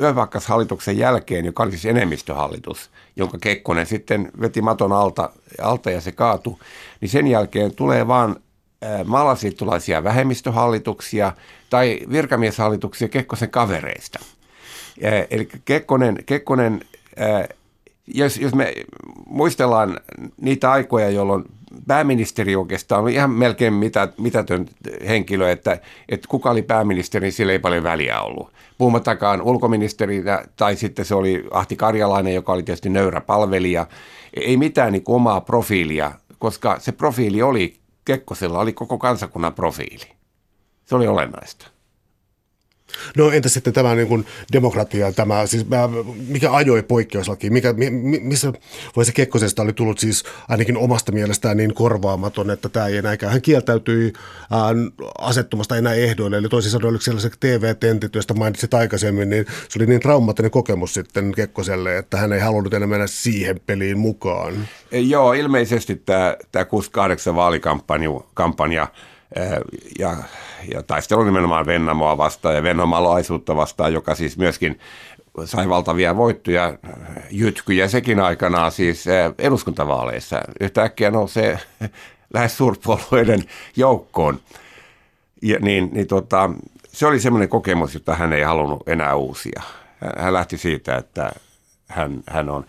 yöpakkashallituksen jälkeen, joka oli siis enemmistöhallitus, jonka Kekkonen sitten veti maton alta, alta ja se kaatu, niin sen jälkeen tulee vaan äh, maalaisliittolaisia vähemmistöhallituksia tai virkamieshallituksia Kekkosen kavereista. Äh, eli Kekkonen, Kekkonen jos, jos me muistellaan niitä aikoja, jolloin pääministeri oikeastaan oli ihan melkein mitä, mitätön henkilö, että, että kuka oli pääministeri, sillä ei paljon väliä ollut. Puhumattakaan ulkoministerinä, tai sitten se oli Ahti Karjalainen, joka oli tietysti nöyrä palvelija. Ei mitään niin omaa profiilia, koska se profiili oli, Kekkosella oli koko kansakunnan profiili. Se oli olennaista. No entä sitten tämä niin kuin demokratia, tämä, siis mikä ajoi poikkeuslaki, mikä, missä se Kekkosesta oli tullut siis ainakin omasta mielestään niin korvaamaton, että tämä ei enää, hän kieltäytyi ää, asettumasta enää ehdoille, eli toisin sanoen oliko sellaiset TV-tentit, joista mainitsit aikaisemmin, niin se oli niin traumaattinen kokemus sitten Kekkoselle, että hän ei halunnut enää mennä siihen peliin mukaan. Joo, ilmeisesti tämä, tämä 68 vaalikampanja kampanja, ja, ja taistelu nimenomaan Vennamoa vastaan ja vennamalaisuutta vastaan, joka siis myöskin sai valtavia voittoja, jytkyjä sekin aikanaan siis eduskuntavaaleissa. Yhtäkkiä nousee lähes suurpuolueiden joukkoon. Ja niin, niin tota, se oli semmoinen kokemus, jota hän ei halunnut enää uusia. Hän lähti siitä, että hän, hän, on,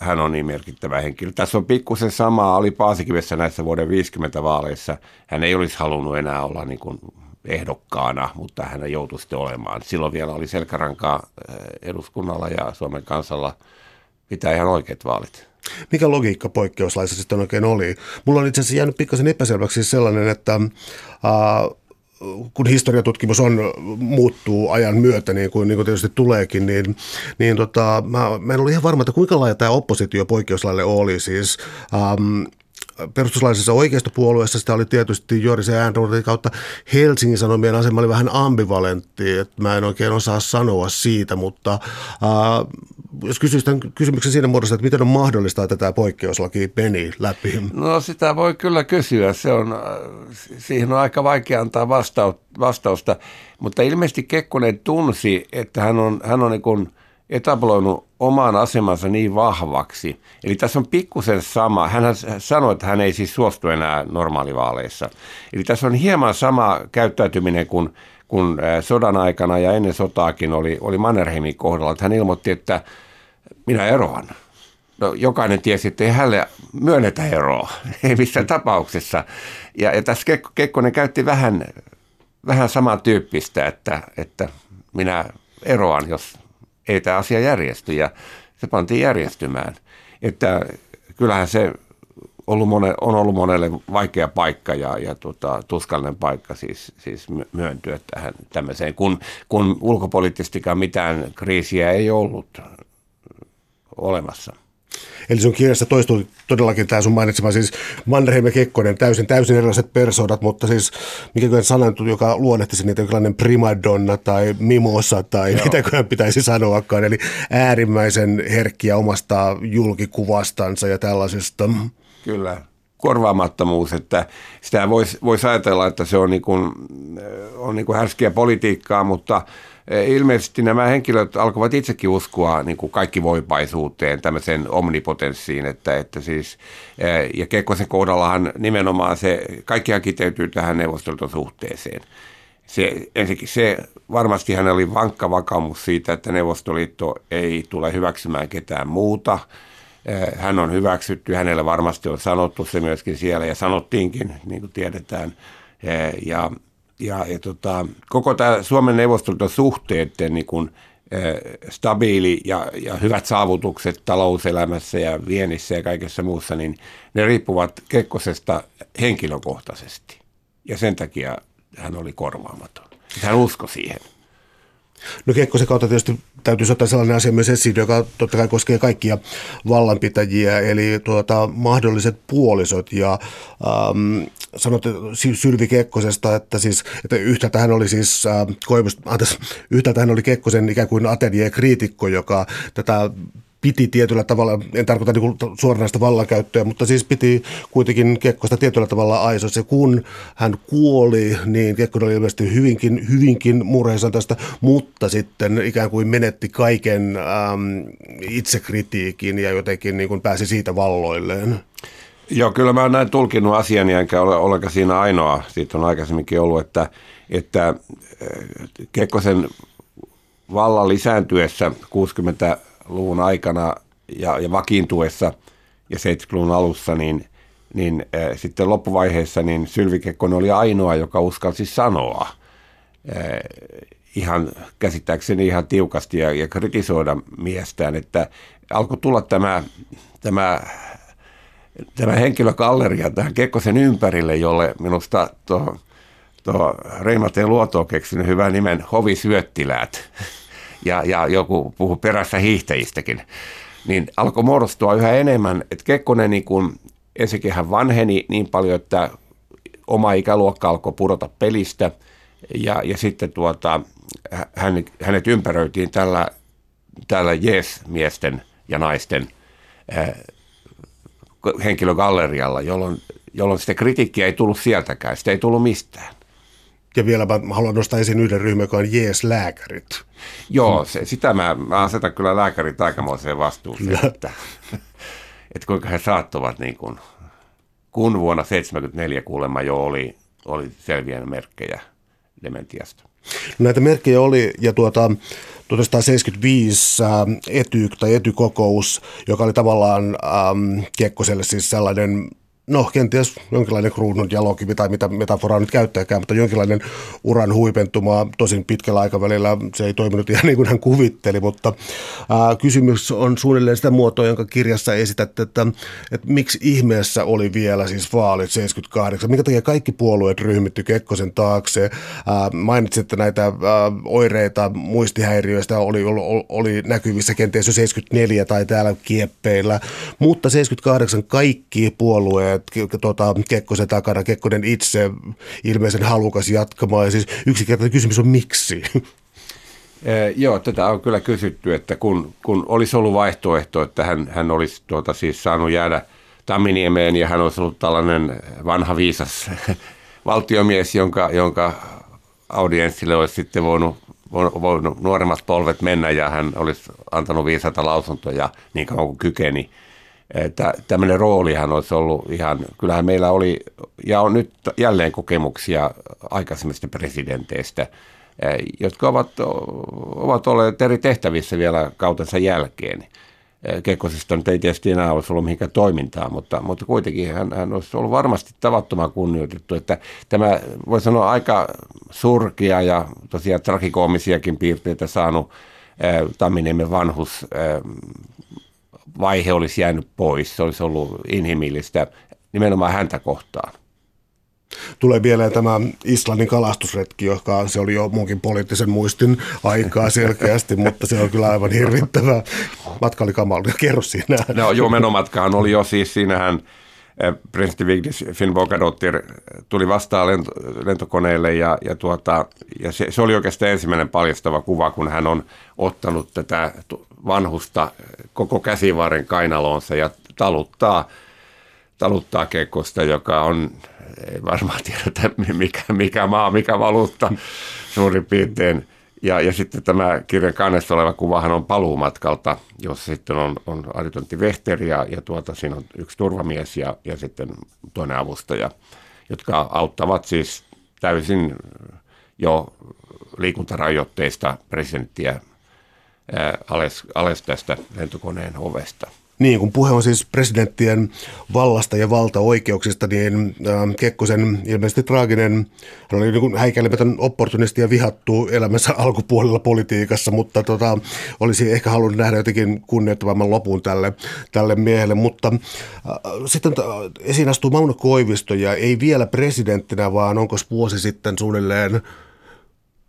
hän on niin merkittävä henkilö. Tässä on pikkusen samaa, oli Paasikivessä näissä vuoden 50 vaaleissa. Hän ei olisi halunnut enää olla niin kuin ehdokkaana, mutta hän joutui sitten olemaan. Silloin vielä oli selkärankaa eh, eduskunnalla ja Suomen kansalla pitää ihan oikeat vaalit. Mikä logiikka poikkeuslaissa sitten oikein oli? Mulla on itse asiassa jäänyt pikkasen epäselväksi sellainen, että äh, kun historiatutkimus on, muuttuu ajan myötä, niin kuin, niin kuin tietysti tuleekin, niin, niin tota, mä, mä en ole ihan varma, että kuinka laaja tämä oppositio poikkeuslaille oli. Siis, ähm, perustuslaillisessa oikeistopuolueessa sitä oli tietysti Jorisen Äänruudin kautta Helsingin Sanomien asema oli vähän ambivalentti, että mä en oikein osaa sanoa siitä, mutta äh, jos kysyisit tämän kysymyksen siinä muodossa, että miten on mahdollista, että tämä poikkeuslaki meni läpi? No sitä voi kyllä kysyä, se on, siihen on aika vaikea antaa vastausta, mutta ilmeisesti Kekkonen tunsi, että hän on, hän on niin kuin – etabloinut oman asemansa niin vahvaksi. Eli tässä on pikkusen sama. Hän sanoi, että hän ei siis suostu enää normaalivaaleissa. Eli tässä on hieman sama käyttäytyminen kuin, kuin sodan aikana ja ennen sotaakin oli, oli Mannerheimin kohdalla. Että hän ilmoitti, että minä eroan. No, jokainen tiesi, että ei hänelle myönnetä eroa, ei missään tapauksessa. Ja, ja tässä Kekkonen käytti vähän, vähän samantyyppistä, että, että minä eroan, jos ei tämä asia järjesty ja se pantiin järjestymään. Että kyllähän se ollut mone, on ollut monelle vaikea paikka ja, ja tota, tuskallinen paikka siis, siis myöntyä tähän tämmöiseen, kun, kun ulkopoliittisestikaan mitään kriisiä ei ollut olemassa. Eli sun kirjassa toistuu todellakin tämä sun mainitsema siis Mannerheim ja Kekkonen, täysin, täysin erilaiset persoonat, mutta siis mikä sanan, joka luonnehtisi niitä jonkinlainen primadonna tai mimosa tai Joo. mitäköhän pitäisi sanoakaan, eli äärimmäisen herkkiä omasta julkikuvastansa ja tällaisesta. Kyllä, korvaamattomuus, että sitä voisi vois ajatella, että se on, niin kuin, on niin kuin härskiä politiikkaa, mutta ilmeisesti nämä henkilöt alkoivat itsekin uskoa niin kuin kaikki voipaisuuteen, tämmöiseen omnipotenssiin, että, että siis, ja Kekkosen kohdallahan nimenomaan se, kaikkihan kiteytyy tähän neuvostoliittosuhteeseen. Se, ensinnäkin se, varmasti hänellä oli vankka vakaumus siitä, että Neuvostoliitto ei tule hyväksymään ketään muuta. Hän on hyväksytty, hänelle varmasti on sanottu se myöskin siellä ja sanottiinkin, niin kuin tiedetään. Ja ja, ja tota, koko tämä Suomen neuvostoliiton suhteiden niin kuin, stabiili ja, ja hyvät saavutukset talouselämässä ja viennissä ja kaikessa muussa, niin ne riippuvat Kekkosesta henkilökohtaisesti. Ja sen takia hän oli korvaamaton. Hän uskoi siihen. No Kekkosen kautta tietysti täytyy ottaa sellainen asia myös esiin, joka totta kai koskee kaikkia vallanpitäjiä, eli tuota, mahdolliset puolisot. Ja ähm, sanot Sylvi Kekkosesta, että, siis, että yhtäältä hän oli siis, äh, koimus, anteeksi, yhtäältä hän oli Kekkosen ikään kuin atelier-kriitikko, joka tätä piti tietyllä tavalla, en tarkoita niin suoranaista vallankäyttöä, mutta siis piti kuitenkin Kekkosta tietyllä tavalla aisoissa. Kun hän kuoli, niin Kekkonen oli ilmeisesti hyvinkin, hyvinkin murheissaan tästä, mutta sitten ikään kuin menetti kaiken äm, itsekritiikin ja jotenkin niin kuin pääsi siitä valloilleen. Joo, kyllä mä näin tulkinut asian, enkä ole ollenkaan siinä ainoa. Siitä on aikaisemminkin ollut, että, että äh, Kekkosen vallan lisääntyessä 60 luvun aikana ja, ja vakiintuessa ja 70-luvun alussa, niin, niin äh, sitten loppuvaiheessa niin Sylvi Kekkonen oli ainoa, joka uskalsi sanoa äh, ihan käsittääkseni ihan tiukasti ja, ja kritisoida miestään, että alkoi tulla tämä, tämä, tämä henkilökalleria tähän Kekkosen ympärille, jolle minusta tuo, tuo Reimateen Luoto on keksinyt hyvän nimen Hovisyöttiläät ja, ja joku puhu perässä hiihtäjistäkin, niin alkoi muodostua yhä enemmän, että Kekkonen niin kuin, ensinnäkin hän vanheni niin paljon, että oma ikäluokka alkoi pudota pelistä. Ja, ja sitten tuota, hän, hänet ympäröitiin tällä, tällä jees-miesten ja naisten äh, henkilögallerialla, jolloin, jolloin sitä kritiikkiä ei tullut sieltäkään, sitä ei tullut mistään. Ja vielä mä haluan nostaa esiin yhden ryhmän, joka on jees-lääkärit. Joo, se, sitä mä, mä asetan kyllä lääkärit aikamoiseen vastuuseen, että, että kuinka he saattuvat niin kuin, kun vuonna 1974 kuulemma jo oli, oli selviä merkkejä dementiasta. No näitä merkkejä oli, ja tuota, 1975 äh, etyk tai etykokous, joka oli tavallaan ähm, Kekkoselle siis sellainen no kenties jonkinlainen kruunun jalokivi tai mitä metaforaa nyt käyttääkään, mutta jonkinlainen uran huipentuma, tosin pitkällä aikavälillä se ei toiminut ihan niin kuin hän kuvitteli, mutta ää, kysymys on suunnilleen sitä muotoa, jonka kirjassa esität, että, että miksi ihmeessä oli vielä siis vaalit 78, minkä takia kaikki puolueet ryhmitty Kekkosen taakse, ää, mainitsitte näitä ää, oireita muistihäiriöistä oli, oli, oli näkyvissä kenties jo 74 tai täällä kieppeillä, mutta 78 kaikki puolueet tuota, Kekkosen takana, Kekkonen itse ilmeisen halukas jatkamaan. Ja siis yksinkertainen kysymys on miksi? Eh, joo, tätä on kyllä kysytty, että kun, kun olisi ollut vaihtoehto, että hän, hän olisi tuota, siis saanut jäädä Tamminiemeen ja hän olisi ollut tällainen vanha viisas valtiomies, jonka, jonka audienssille olisi sitten voinut, voinut nuoremmat polvet mennä ja hän olisi antanut viisata lausuntoja niin kauan kuin kykeni että tämmöinen roolihan olisi ollut ihan, kyllähän meillä oli ja on nyt jälleen kokemuksia aikaisemmista presidenteistä, eh, jotka ovat, ovat olleet eri tehtävissä vielä kautensa jälkeen. Eh, Kekkosesta nyt ei tietysti enää olisi ollut mihinkään toimintaa, mutta, mutta kuitenkin hän, hän olisi ollut varmasti tavattoman kunnioitettu, että tämä voi sanoa aika surkia ja tosiaan tragikoomisiakin piirteitä saanut eh, Tamminiemen vanhus vaihe olisi jäänyt pois. Se olisi ollut inhimillistä nimenomaan häntä kohtaan. Tulee mieleen tämä Islannin kalastusretki, joka se oli jo muunkin poliittisen muistin aikaa selkeästi, mutta se on kyllä aivan hirvittävä. Matka oli kamala. Kerro siinä. No joo, menomatkahan oli jo siis, siinähän eh, presidentti Vigdis Finnbogadottir tuli vastaan lento, lentokoneelle ja, ja, tuota, ja se, se, oli oikeastaan ensimmäinen paljastava kuva, kun hän on ottanut tätä vanhusta koko käsivarren kainaloonsa ja taluttaa, taluttaa Kekkosta, joka on ei varmaan tiedetä mikä, mikä maa, mikä valuutta suurin piirtein. Ja, ja sitten tämä kirjan kannessa oleva kuvahan on paluumatkalta, jossa sitten on, on adjutantti Vehteri ja, ja tuota, siinä on yksi turvamies ja, ja sitten toinen avustaja, jotka auttavat siis täysin jo liikuntarajoitteista presidenttiä ää, ales, ales tästä lentokoneen ovesta. Niin, kun puhe on siis presidenttien vallasta ja valtaoikeuksista, niin Kekkosen ilmeisesti traaginen, hän oli niin häikäilemätön opportunisti ja vihattu elämänsä alkupuolella politiikassa, mutta tota, olisi ehkä halunnut nähdä jotenkin kunnioittavamman lopun tälle, tälle miehelle. Mutta äh, sitten esiin astuu Mauno Koivisto ja ei vielä presidenttinä, vaan onko vuosi sitten suunnilleen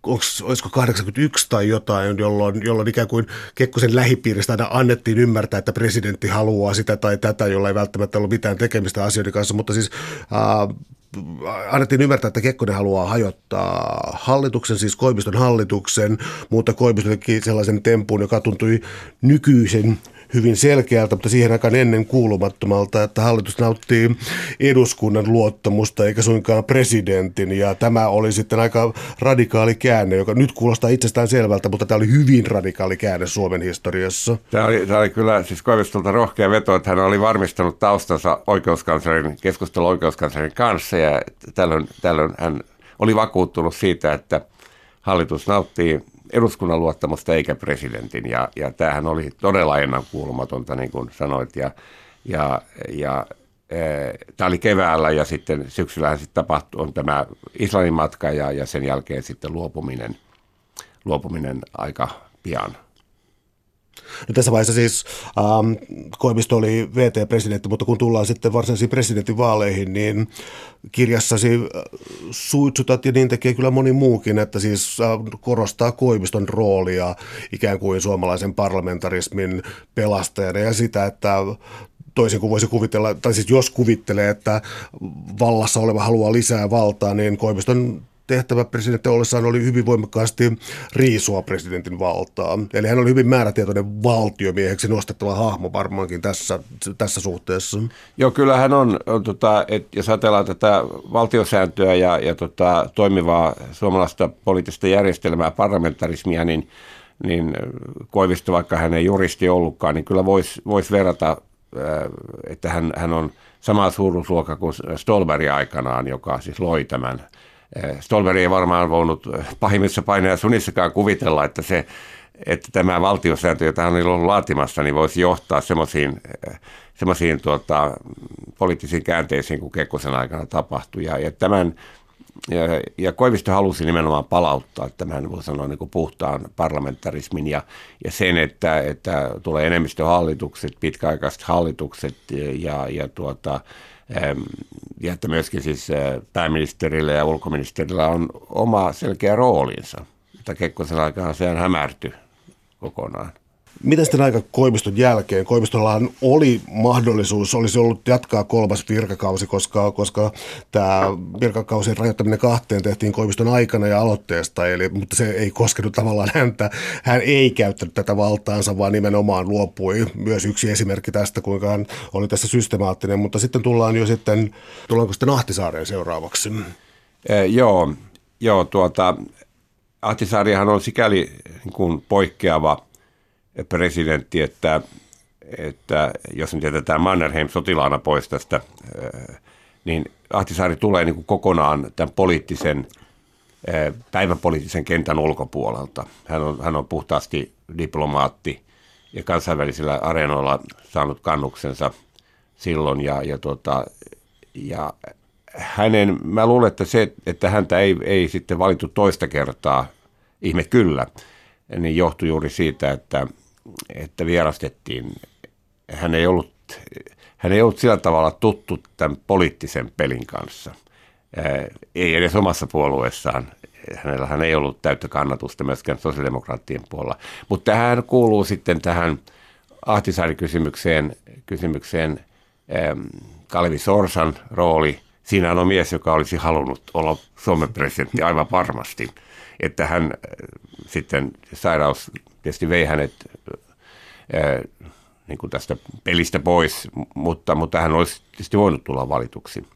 onks, olisiko 81 tai jotain, jolloin, jolloin ikään kuin Kekkosen lähipiiristä aina annettiin ymmärtää, että presidentti haluaa sitä tai tätä, jolla ei välttämättä ollut mitään tekemistä asioiden kanssa, mutta siis äh, annettiin ymmärtää, että Kekkonen haluaa hajottaa hallituksen, siis Koiviston hallituksen, mutta Koivisto teki sellaisen tempun, joka tuntui nykyisen hyvin selkeältä, mutta siihen aikaan ennen kuulumattomalta, että hallitus nauttii eduskunnan luottamusta eikä suinkaan presidentin. Ja tämä oli sitten aika radikaali käänne, joka nyt kuulostaa itsestään selvältä, mutta tämä oli hyvin radikaali käänne Suomen historiassa. Tämä oli, tämä oli kyllä siis Koivistolta rohkea veto, että hän oli varmistanut taustansa oikeuskanslerin, keskustelu oikeuskanslerin kanssa ja tällöin, tällöin hän oli vakuuttunut siitä, että hallitus nauttii eduskunnan luottamusta eikä presidentin. Ja, ja tämähän oli todella ennankuulumatonta, niin kuin sanoit. Ja, ja, ja e, Tämä oli keväällä ja sitten syksyllähän sitten tapahtui on tämä Islannin matka ja, ja sen jälkeen sitten luopuminen, luopuminen aika pian. No tässä vaiheessa siis ähm, Koivisto oli VT-presidentti, mutta kun tullaan sitten varsinaisiin presidentinvaaleihin, niin kirjassasi äh, suitsutat ja niin tekee kyllä moni muukin, että siis äh, korostaa Koiviston roolia ikään kuin suomalaisen parlamentarismin pelastajana ja sitä, että toisin kuin voisi kuvitella, tai siis jos kuvittelee, että vallassa oleva haluaa lisää valtaa, niin Koiviston tehtävä presidentti ollessaan oli hyvin voimakkaasti riisua presidentin valtaa. Eli hän oli hyvin määrätietoinen valtiomieheksi nostettava hahmo varmaankin tässä, tässä suhteessa. Joo, kyllä hän on, on tota, että jos ajatellaan tätä valtiosääntöä ja, ja tota, toimivaa suomalaista poliittista järjestelmää, parlamentarismia, niin, niin Koivisto, vaikka hän ei juristi ollutkaan, niin kyllä voisi vois verrata, että hän, hän on sama suuruusluokka kuin Stolberg aikanaan, joka siis loi tämän Stolberg ei varmaan voinut eh, pahimmissa paineja sunissakaan kuvitella, että, se, että tämä valtiosääntö, jota hän oli ollut laatimassa, niin voisi johtaa semmoisiin eh, semmoisiin tuota, poliittisiin käänteisiin, kuin Kekkosen aikana tapahtui. Ja, ja tämän ja, ja Koivisto halusi nimenomaan palauttaa tämän, voi sanoa, niin kuin puhtaan parlamentarismin ja, ja sen, että, että tulee enemmistöhallitukset, pitkäaikaiset hallitukset ja, ja tuota, ja että myöskin siis pääministerillä ja ulkoministerillä on oma selkeä roolinsa. Että Kekkosen aikaan sehän hämärtyi kokonaan. Mitä sitten aika Koiviston jälkeen? Koivistollahan oli mahdollisuus, olisi ollut jatkaa kolmas virkakausi, koska, koska tämä virkakausien rajoittaminen kahteen tehtiin Koiviston aikana ja aloitteesta, eli, mutta se ei koskenut tavallaan häntä. Hän ei käyttänyt tätä valtaansa, vaan nimenomaan luopui. Myös yksi esimerkki tästä, kuinka hän oli tässä systemaattinen, mutta sitten tullaan jo sitten, tullaanko sitten Ahtisaareen seuraavaksi? Eh, joo, joo tuota, Ahtisaarihan on sikäli niin kuin poikkeava – presidentti, että, että jos nyt jätetään Mannerheim sotilaana pois tästä, niin Ahtisaari tulee niin kuin kokonaan tämän poliittisen, päiväpoliittisen kentän ulkopuolelta. Hän on, hän on puhtaasti diplomaatti ja kansainvälisillä areenoilla saanut kannuksensa silloin ja, ja, tota, ja hänen, mä luulen, että se, että häntä ei, ei sitten valittu toista kertaa, ihme kyllä, niin johtui juuri siitä, että että vierastettiin. Hän ei ollut, hän ei ollut sillä tavalla tuttu tämän poliittisen pelin kanssa. Ei edes omassa puolueessaan. Hänellä hän ei ollut täyttä kannatusta myöskään sosiaalidemokraattien puolella. Mutta tähän kuuluu sitten tähän Ahtisaari-kysymykseen kysymykseen, Kalvi Sorsan rooli. Siinä on mies, joka olisi halunnut olla Suomen presidentti aivan varmasti. Että hän sitten sairaus tietysti vei hänet niin kuin tästä pelistä pois, mutta, mutta hän olisi tietysti voinut tulla valituksi.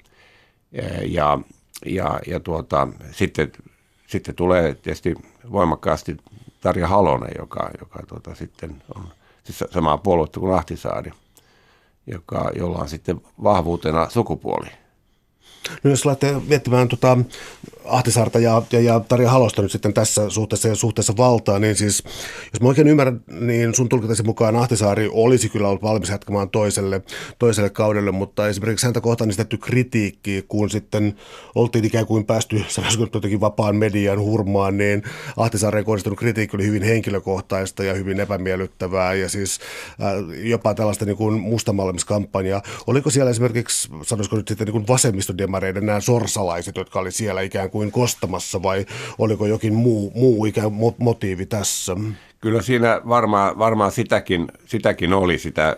Ja, ja, ja tuota, sitten, sitten tulee tietysti voimakkaasti Tarja Halonen, joka, joka tuota, sitten on siis samaa puoluetta kuin Ahtisaari, joka, jolla on sitten vahvuutena sukupuoli. No jos lähtee miettimään tota Ahtisaarta ja, ja, ja Tarja Halosta nyt sitten tässä suhteessa ja suhteessa valtaa, niin siis jos mä oikein ymmärrän, niin sun tulkitasi mukaan Ahtisaari olisi kyllä ollut valmis jatkamaan toiselle, toiselle kaudelle, mutta esimerkiksi häntä kohtaan esitetty kritiikki, kun sitten oltiin ikään kuin päästy jotenkin vapaan median hurmaan, niin Ahtisaareen kohdistunut kritiikki oli hyvin henkilökohtaista ja hyvin epämiellyttävää ja siis äh, jopa tällaista niin kuin mustamalmiskampanjaa. Oliko siellä esimerkiksi, sanoisiko nyt sitten niin kuin vasemmistodemareiden nämä sorsalaiset, jotka oli siellä ikään kuin kostamassa vai oliko jokin muu, muu ikään motiivi tässä? Kyllä siinä varmaan, varmaan sitäkin, sitäkin oli, sitä äh,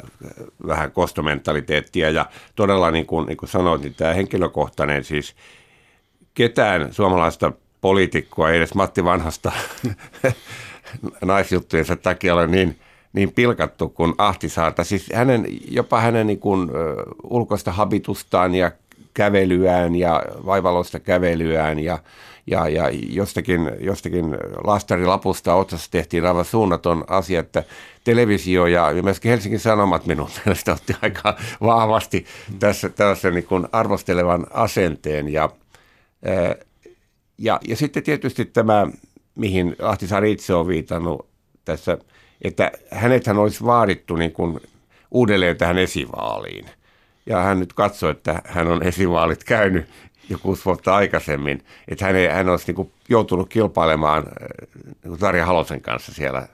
vähän kostomentaliteettia ja todella niin kuin, niin kuin sanoit, niin tämä henkilökohtainen siis ketään suomalaista poliitikkoa, ei edes Matti Vanhasta naisjuttujensa takia ole niin, niin pilkattu kuin Ahtisaarta. Siis hänen, jopa hänen niin kuin, ulkoista habitustaan ja kävelyään ja vaivaloista kävelyään ja, ja, ja jostakin, jostakin lastarilapusta otsassa tehtiin aivan suunnaton asia, että televisio ja, myöskin Helsingin Sanomat minun mielestä otti aika vahvasti tässä tällaisen niin kuin arvostelevan asenteen ja, ja, ja sitten tietysti tämä, mihin Ahtisaari itse on viitannut tässä, että hänethän olisi vaadittu niin kuin uudelleen tähän esivaaliin – ja hän nyt katsoi, että hän on esivaalit käynyt jo kuusi vuotta aikaisemmin, että hän, ei, hän olisi niin joutunut kilpailemaan niin Tarja Halosen kanssa siellä,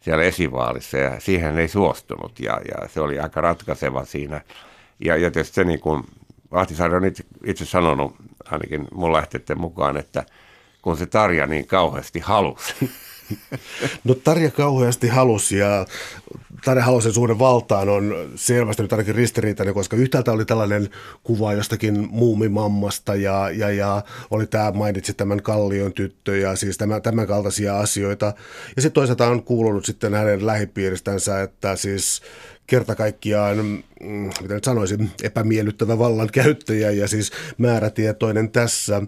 siellä esivaalissa ja siihen hän ei suostunut. Ja, ja se oli aika ratkaiseva siinä. Ja, ja tietysti se niin kuin Ahtisaari on itse, itse sanonut ainakin mun lähteiden mukaan, että kun se Tarja niin kauheasti halusi, No Tarja kauheasti halusi ja Tarja Halosen suhde valtaan on selvästi nyt ainakin ristiriitainen, koska yhtäältä oli tällainen kuva jostakin muumimammasta ja, ja, ja oli tämä, mainitsi tämän Kallion tyttö ja siis tämä, tämän kaltaisia asioita. Ja sitten toisaalta on kuulunut sitten hänen lähipiiristänsä, että siis kerta kaikkiaan, mm, mitä nyt sanoisin, epämiellyttävä vallankäyttäjä ja siis määrätietoinen tässä.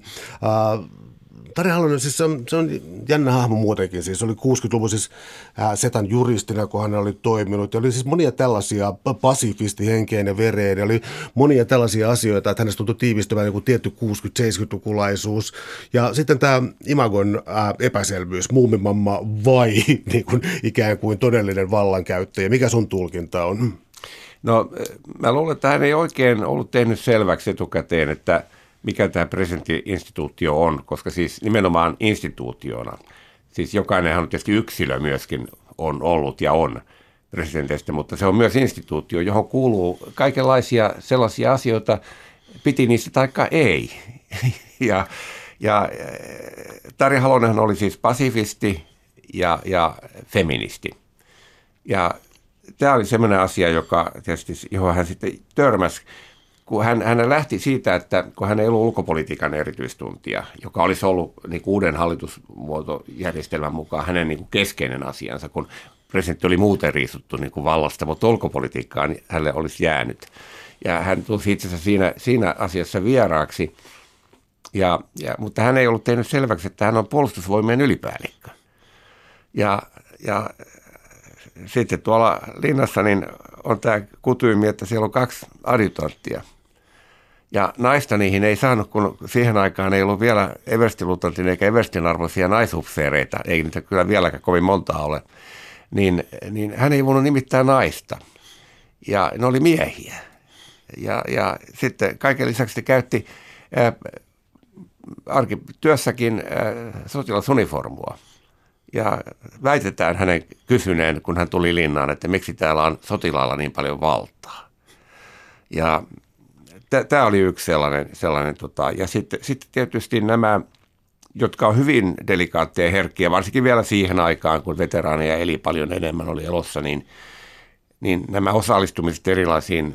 Tari Halonen, siis se on, se on jännä hahmo muutenkin. Siis oli 60-luvun siis ää, Setan juristina, kun hän oli toiminut. Ja oli siis monia tällaisia pasifisti henkeen ja vereen. Ja oli monia tällaisia asioita, että hänestä tuntui tiivistyvän joku tietty 60-70-lukulaisuus. Ja sitten tämä Imagon ää, epäselvyys, muumimamma vai niin kuin, ikään kuin todellinen vallankäyttäjä. Mikä sun tulkinta on? No mä luulen, että hän ei oikein ollut tehnyt selväksi etukäteen, että – mikä tämä presidenttiinstituutio on, koska siis nimenomaan instituutiona, siis jokainenhan on tietysti yksilö myöskin on ollut ja on presidenteistä, mutta se on myös instituutio, johon kuuluu kaikenlaisia sellaisia asioita, piti niistä taikka ei. ja, ja Tarja Halonenhan oli siis pasifisti ja, ja feministi. Ja tämä oli semmoinen asia, joka tietysti, johon hän sitten törmäsi kun hän, hän lähti siitä, että kun hän ei ollut ulkopolitiikan erityistuntija, joka olisi ollut niin uuden hallitusmuotojärjestelmän mukaan hänen niin kuin keskeinen asiansa, kun presidentti oli muuten riisuttu niin kuin vallasta, mutta ulkopolitiikkaan niin hänelle olisi jäänyt. Ja hän tuli itse asiassa siinä, siinä asiassa vieraaksi, ja, ja, mutta hän ei ollut tehnyt selväksi, että hän on puolustusvoimien ylipäällikkö. Ja, ja sitten tuolla linnassa niin on tämä kutyymi, että siellä on kaksi adjutanttia. Ja naista niihin ei saanut, kun siihen aikaan ei ollut vielä everstilutantin eikä everstin arvoisia naisupseereita, ei niitä kyllä vieläkään kovin montaa ole, niin, niin hän ei voinut nimittää naista. Ja ne oli miehiä. Ja, ja sitten kaiken lisäksi se käytti ää, arkityössäkin ää, sotilasuniformua. Ja väitetään hänen kysyneen, kun hän tuli linnaan, että miksi täällä on sotilaalla niin paljon valtaa. Ja tämä oli yksi sellainen, sellainen tota, ja sitten, sitten tietysti nämä, jotka on hyvin delikaatteja ja herkkiä, varsinkin vielä siihen aikaan, kun veteraaneja eli paljon enemmän oli elossa, niin, niin nämä osallistumiset erilaisiin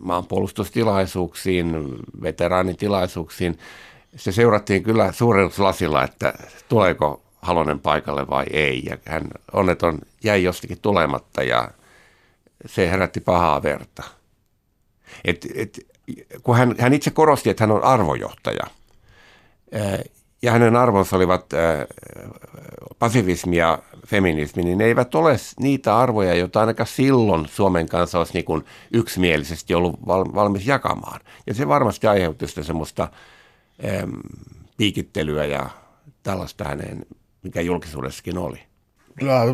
maanpuolustustilaisuuksiin, veteraanitilaisuuksiin, se seurattiin kyllä suurennuslasilla, että tuleeko Halonen paikalle vai ei. Ja hän onneton jäi jostakin tulematta ja se herätti pahaa verta. Et, et, kun hän, hän itse korosti, että hän on arvojohtaja. Ja hänen arvonsa olivat pasifismi ja feminismi, niin ne eivät ole niitä arvoja, joita ainakaan silloin Suomen kanssa olisi niin kuin yksimielisesti ollut valmis jakamaan. Ja se varmasti aiheutti sitä semmoista piikittelyä ja tällaista häneen, mikä julkisuudessakin oli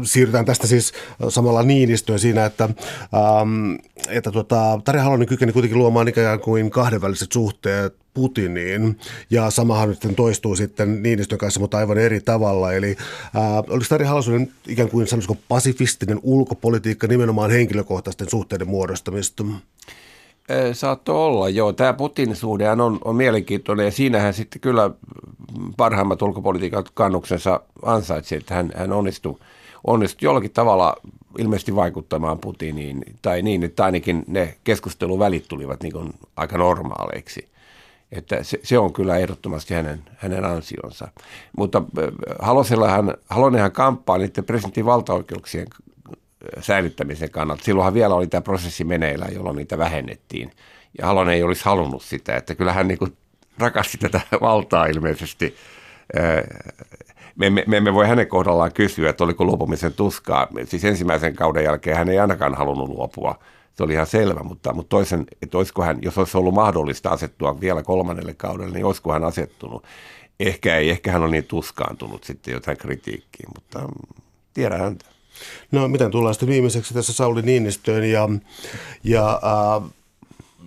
siirrytään tästä siis samalla Niinistöön siinä, että, ähm, että tuota, Tarja Halonen kykeni kuitenkin luomaan ikään kuin kahdenväliset suhteet Putiniin, ja samahan nyt toistuu sitten Niinistön kanssa, mutta aivan eri tavalla. Eli äh, oliko Tarja Halonen ikään kuin sanoisiko pasifistinen ulkopolitiikka nimenomaan henkilökohtaisten suhteiden muodostamista? Saattoi olla, joo. Tämä Putin-suhdehan on, on mielenkiintoinen ja siinähän sitten kyllä parhaimmat ulkopolitiikan kannuksensa ansaitsi, että hän, hän onnistui, onnistui jollakin tavalla ilmeisesti vaikuttamaan Putiniin, tai niin, että ainakin ne keskusteluvälit tulivat niin kuin aika normaaleiksi. Että se, se on kyllä ehdottomasti hänen, hänen ansionsa. Mutta Halosellahan, Halonenhan kamppaa niiden presidentin valtaoikeuksien säilyttämisen kannalta. Silloinhan vielä oli tämä prosessi meneillään, jolloin niitä vähennettiin. Ja Halonen ei olisi halunnut sitä, että kyllähän niin kuin rakasti tätä valtaa ilmeisesti. Me, me, me emme voi hänen kohdallaan kysyä, että oliko luopumisen tuskaa. Siis ensimmäisen kauden jälkeen hän ei ainakaan halunnut luopua. Se oli ihan selvä, mutta, mutta toisen, että olisiko hän, jos olisi ollut mahdollista asettua vielä kolmannelle kaudelle, niin olisiko hän asettunut. Ehkä ei, ehkä hän on niin tuskaantunut sitten jotain kritiikkiin, mutta mm, tiedä häntä. No miten tullaan sitten viimeiseksi tässä Sauli Niinistöön ja, ja äh,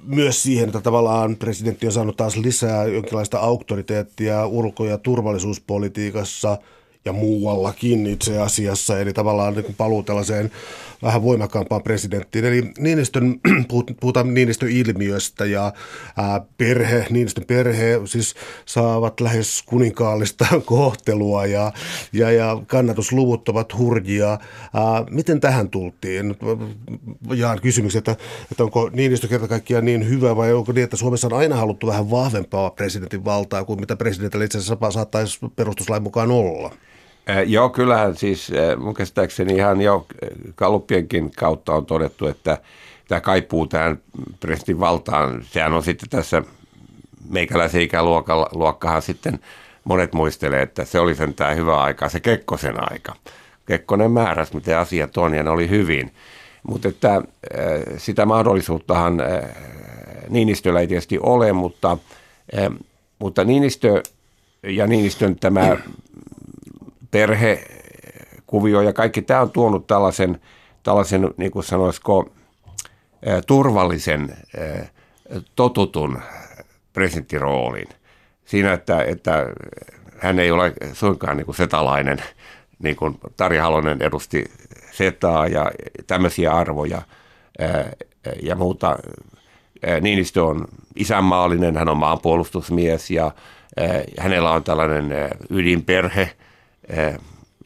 myös siihen, että tavallaan presidentti on saanut taas lisää jonkinlaista auktoriteettia ulko- ja turvallisuuspolitiikassa ja muuallakin itse asiassa, eli tavallaan niin paluu tällaiseen vähän voimakkaampaan presidenttiin. Eli Niinistön, puhutaan Niinistön ilmiöstä ja perhe, Niinistön perhe siis saavat lähes kuninkaallista kohtelua ja, ja, ja kannatusluvut ovat hurjia. Ää, miten tähän tultiin? Jaan kysymyksen, että, että onko Niinistö kerta kaikkiaan niin hyvä vai onko niin, että Suomessa on aina haluttu vähän vahvempaa presidentin valtaa kuin mitä presidentillä itse asiassa saattaisi perustuslain mukaan olla? Eh, joo, kyllähän siis eh, mun käsittääkseni ihan jo Kaluppienkin kautta on todettu, että tämä kaipuu tähän presidentin valtaan. Sehän on sitten tässä meikäläisen ikäluokkahan sitten monet muistelee, että se oli sen tämä hyvä aika, se Kekkosen aika. Kekkonen määräsi, miten asiat on ja ne oli hyvin. Mutta että eh, sitä mahdollisuuttahan Niinistöllä ei tietysti ole, mutta, mutta Niinistö ja Niinistön tämä perhekuvio ja kaikki tämä on tuonut tällaisen, tällaisen niin kuin sanoisiko, turvallisen, totutun presidenttiroolin. Siinä, että, että hän ei ole suinkaan niin kuin setalainen, niin kuin Tarja Halonen edusti setaa ja tämmöisiä arvoja ja muuta. Niinistö on isänmaallinen, hän on maanpuolustusmies ja hänellä on tällainen ydinperhe –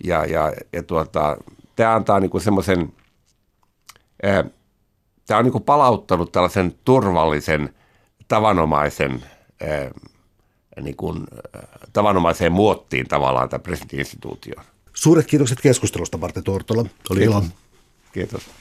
ja, ja, ja tuota, tämä antaa niinku semmoisen, eh, tämä on niinku palauttanut tällaisen turvallisen, tavanomaisen, eh, niin kuin, tavanomaiseen muottiin tavallaan tämä presidentti-instituutio. Suuret kiitokset keskustelusta, Marte Tortola. Oli Kiitos. ilo. Kiitos.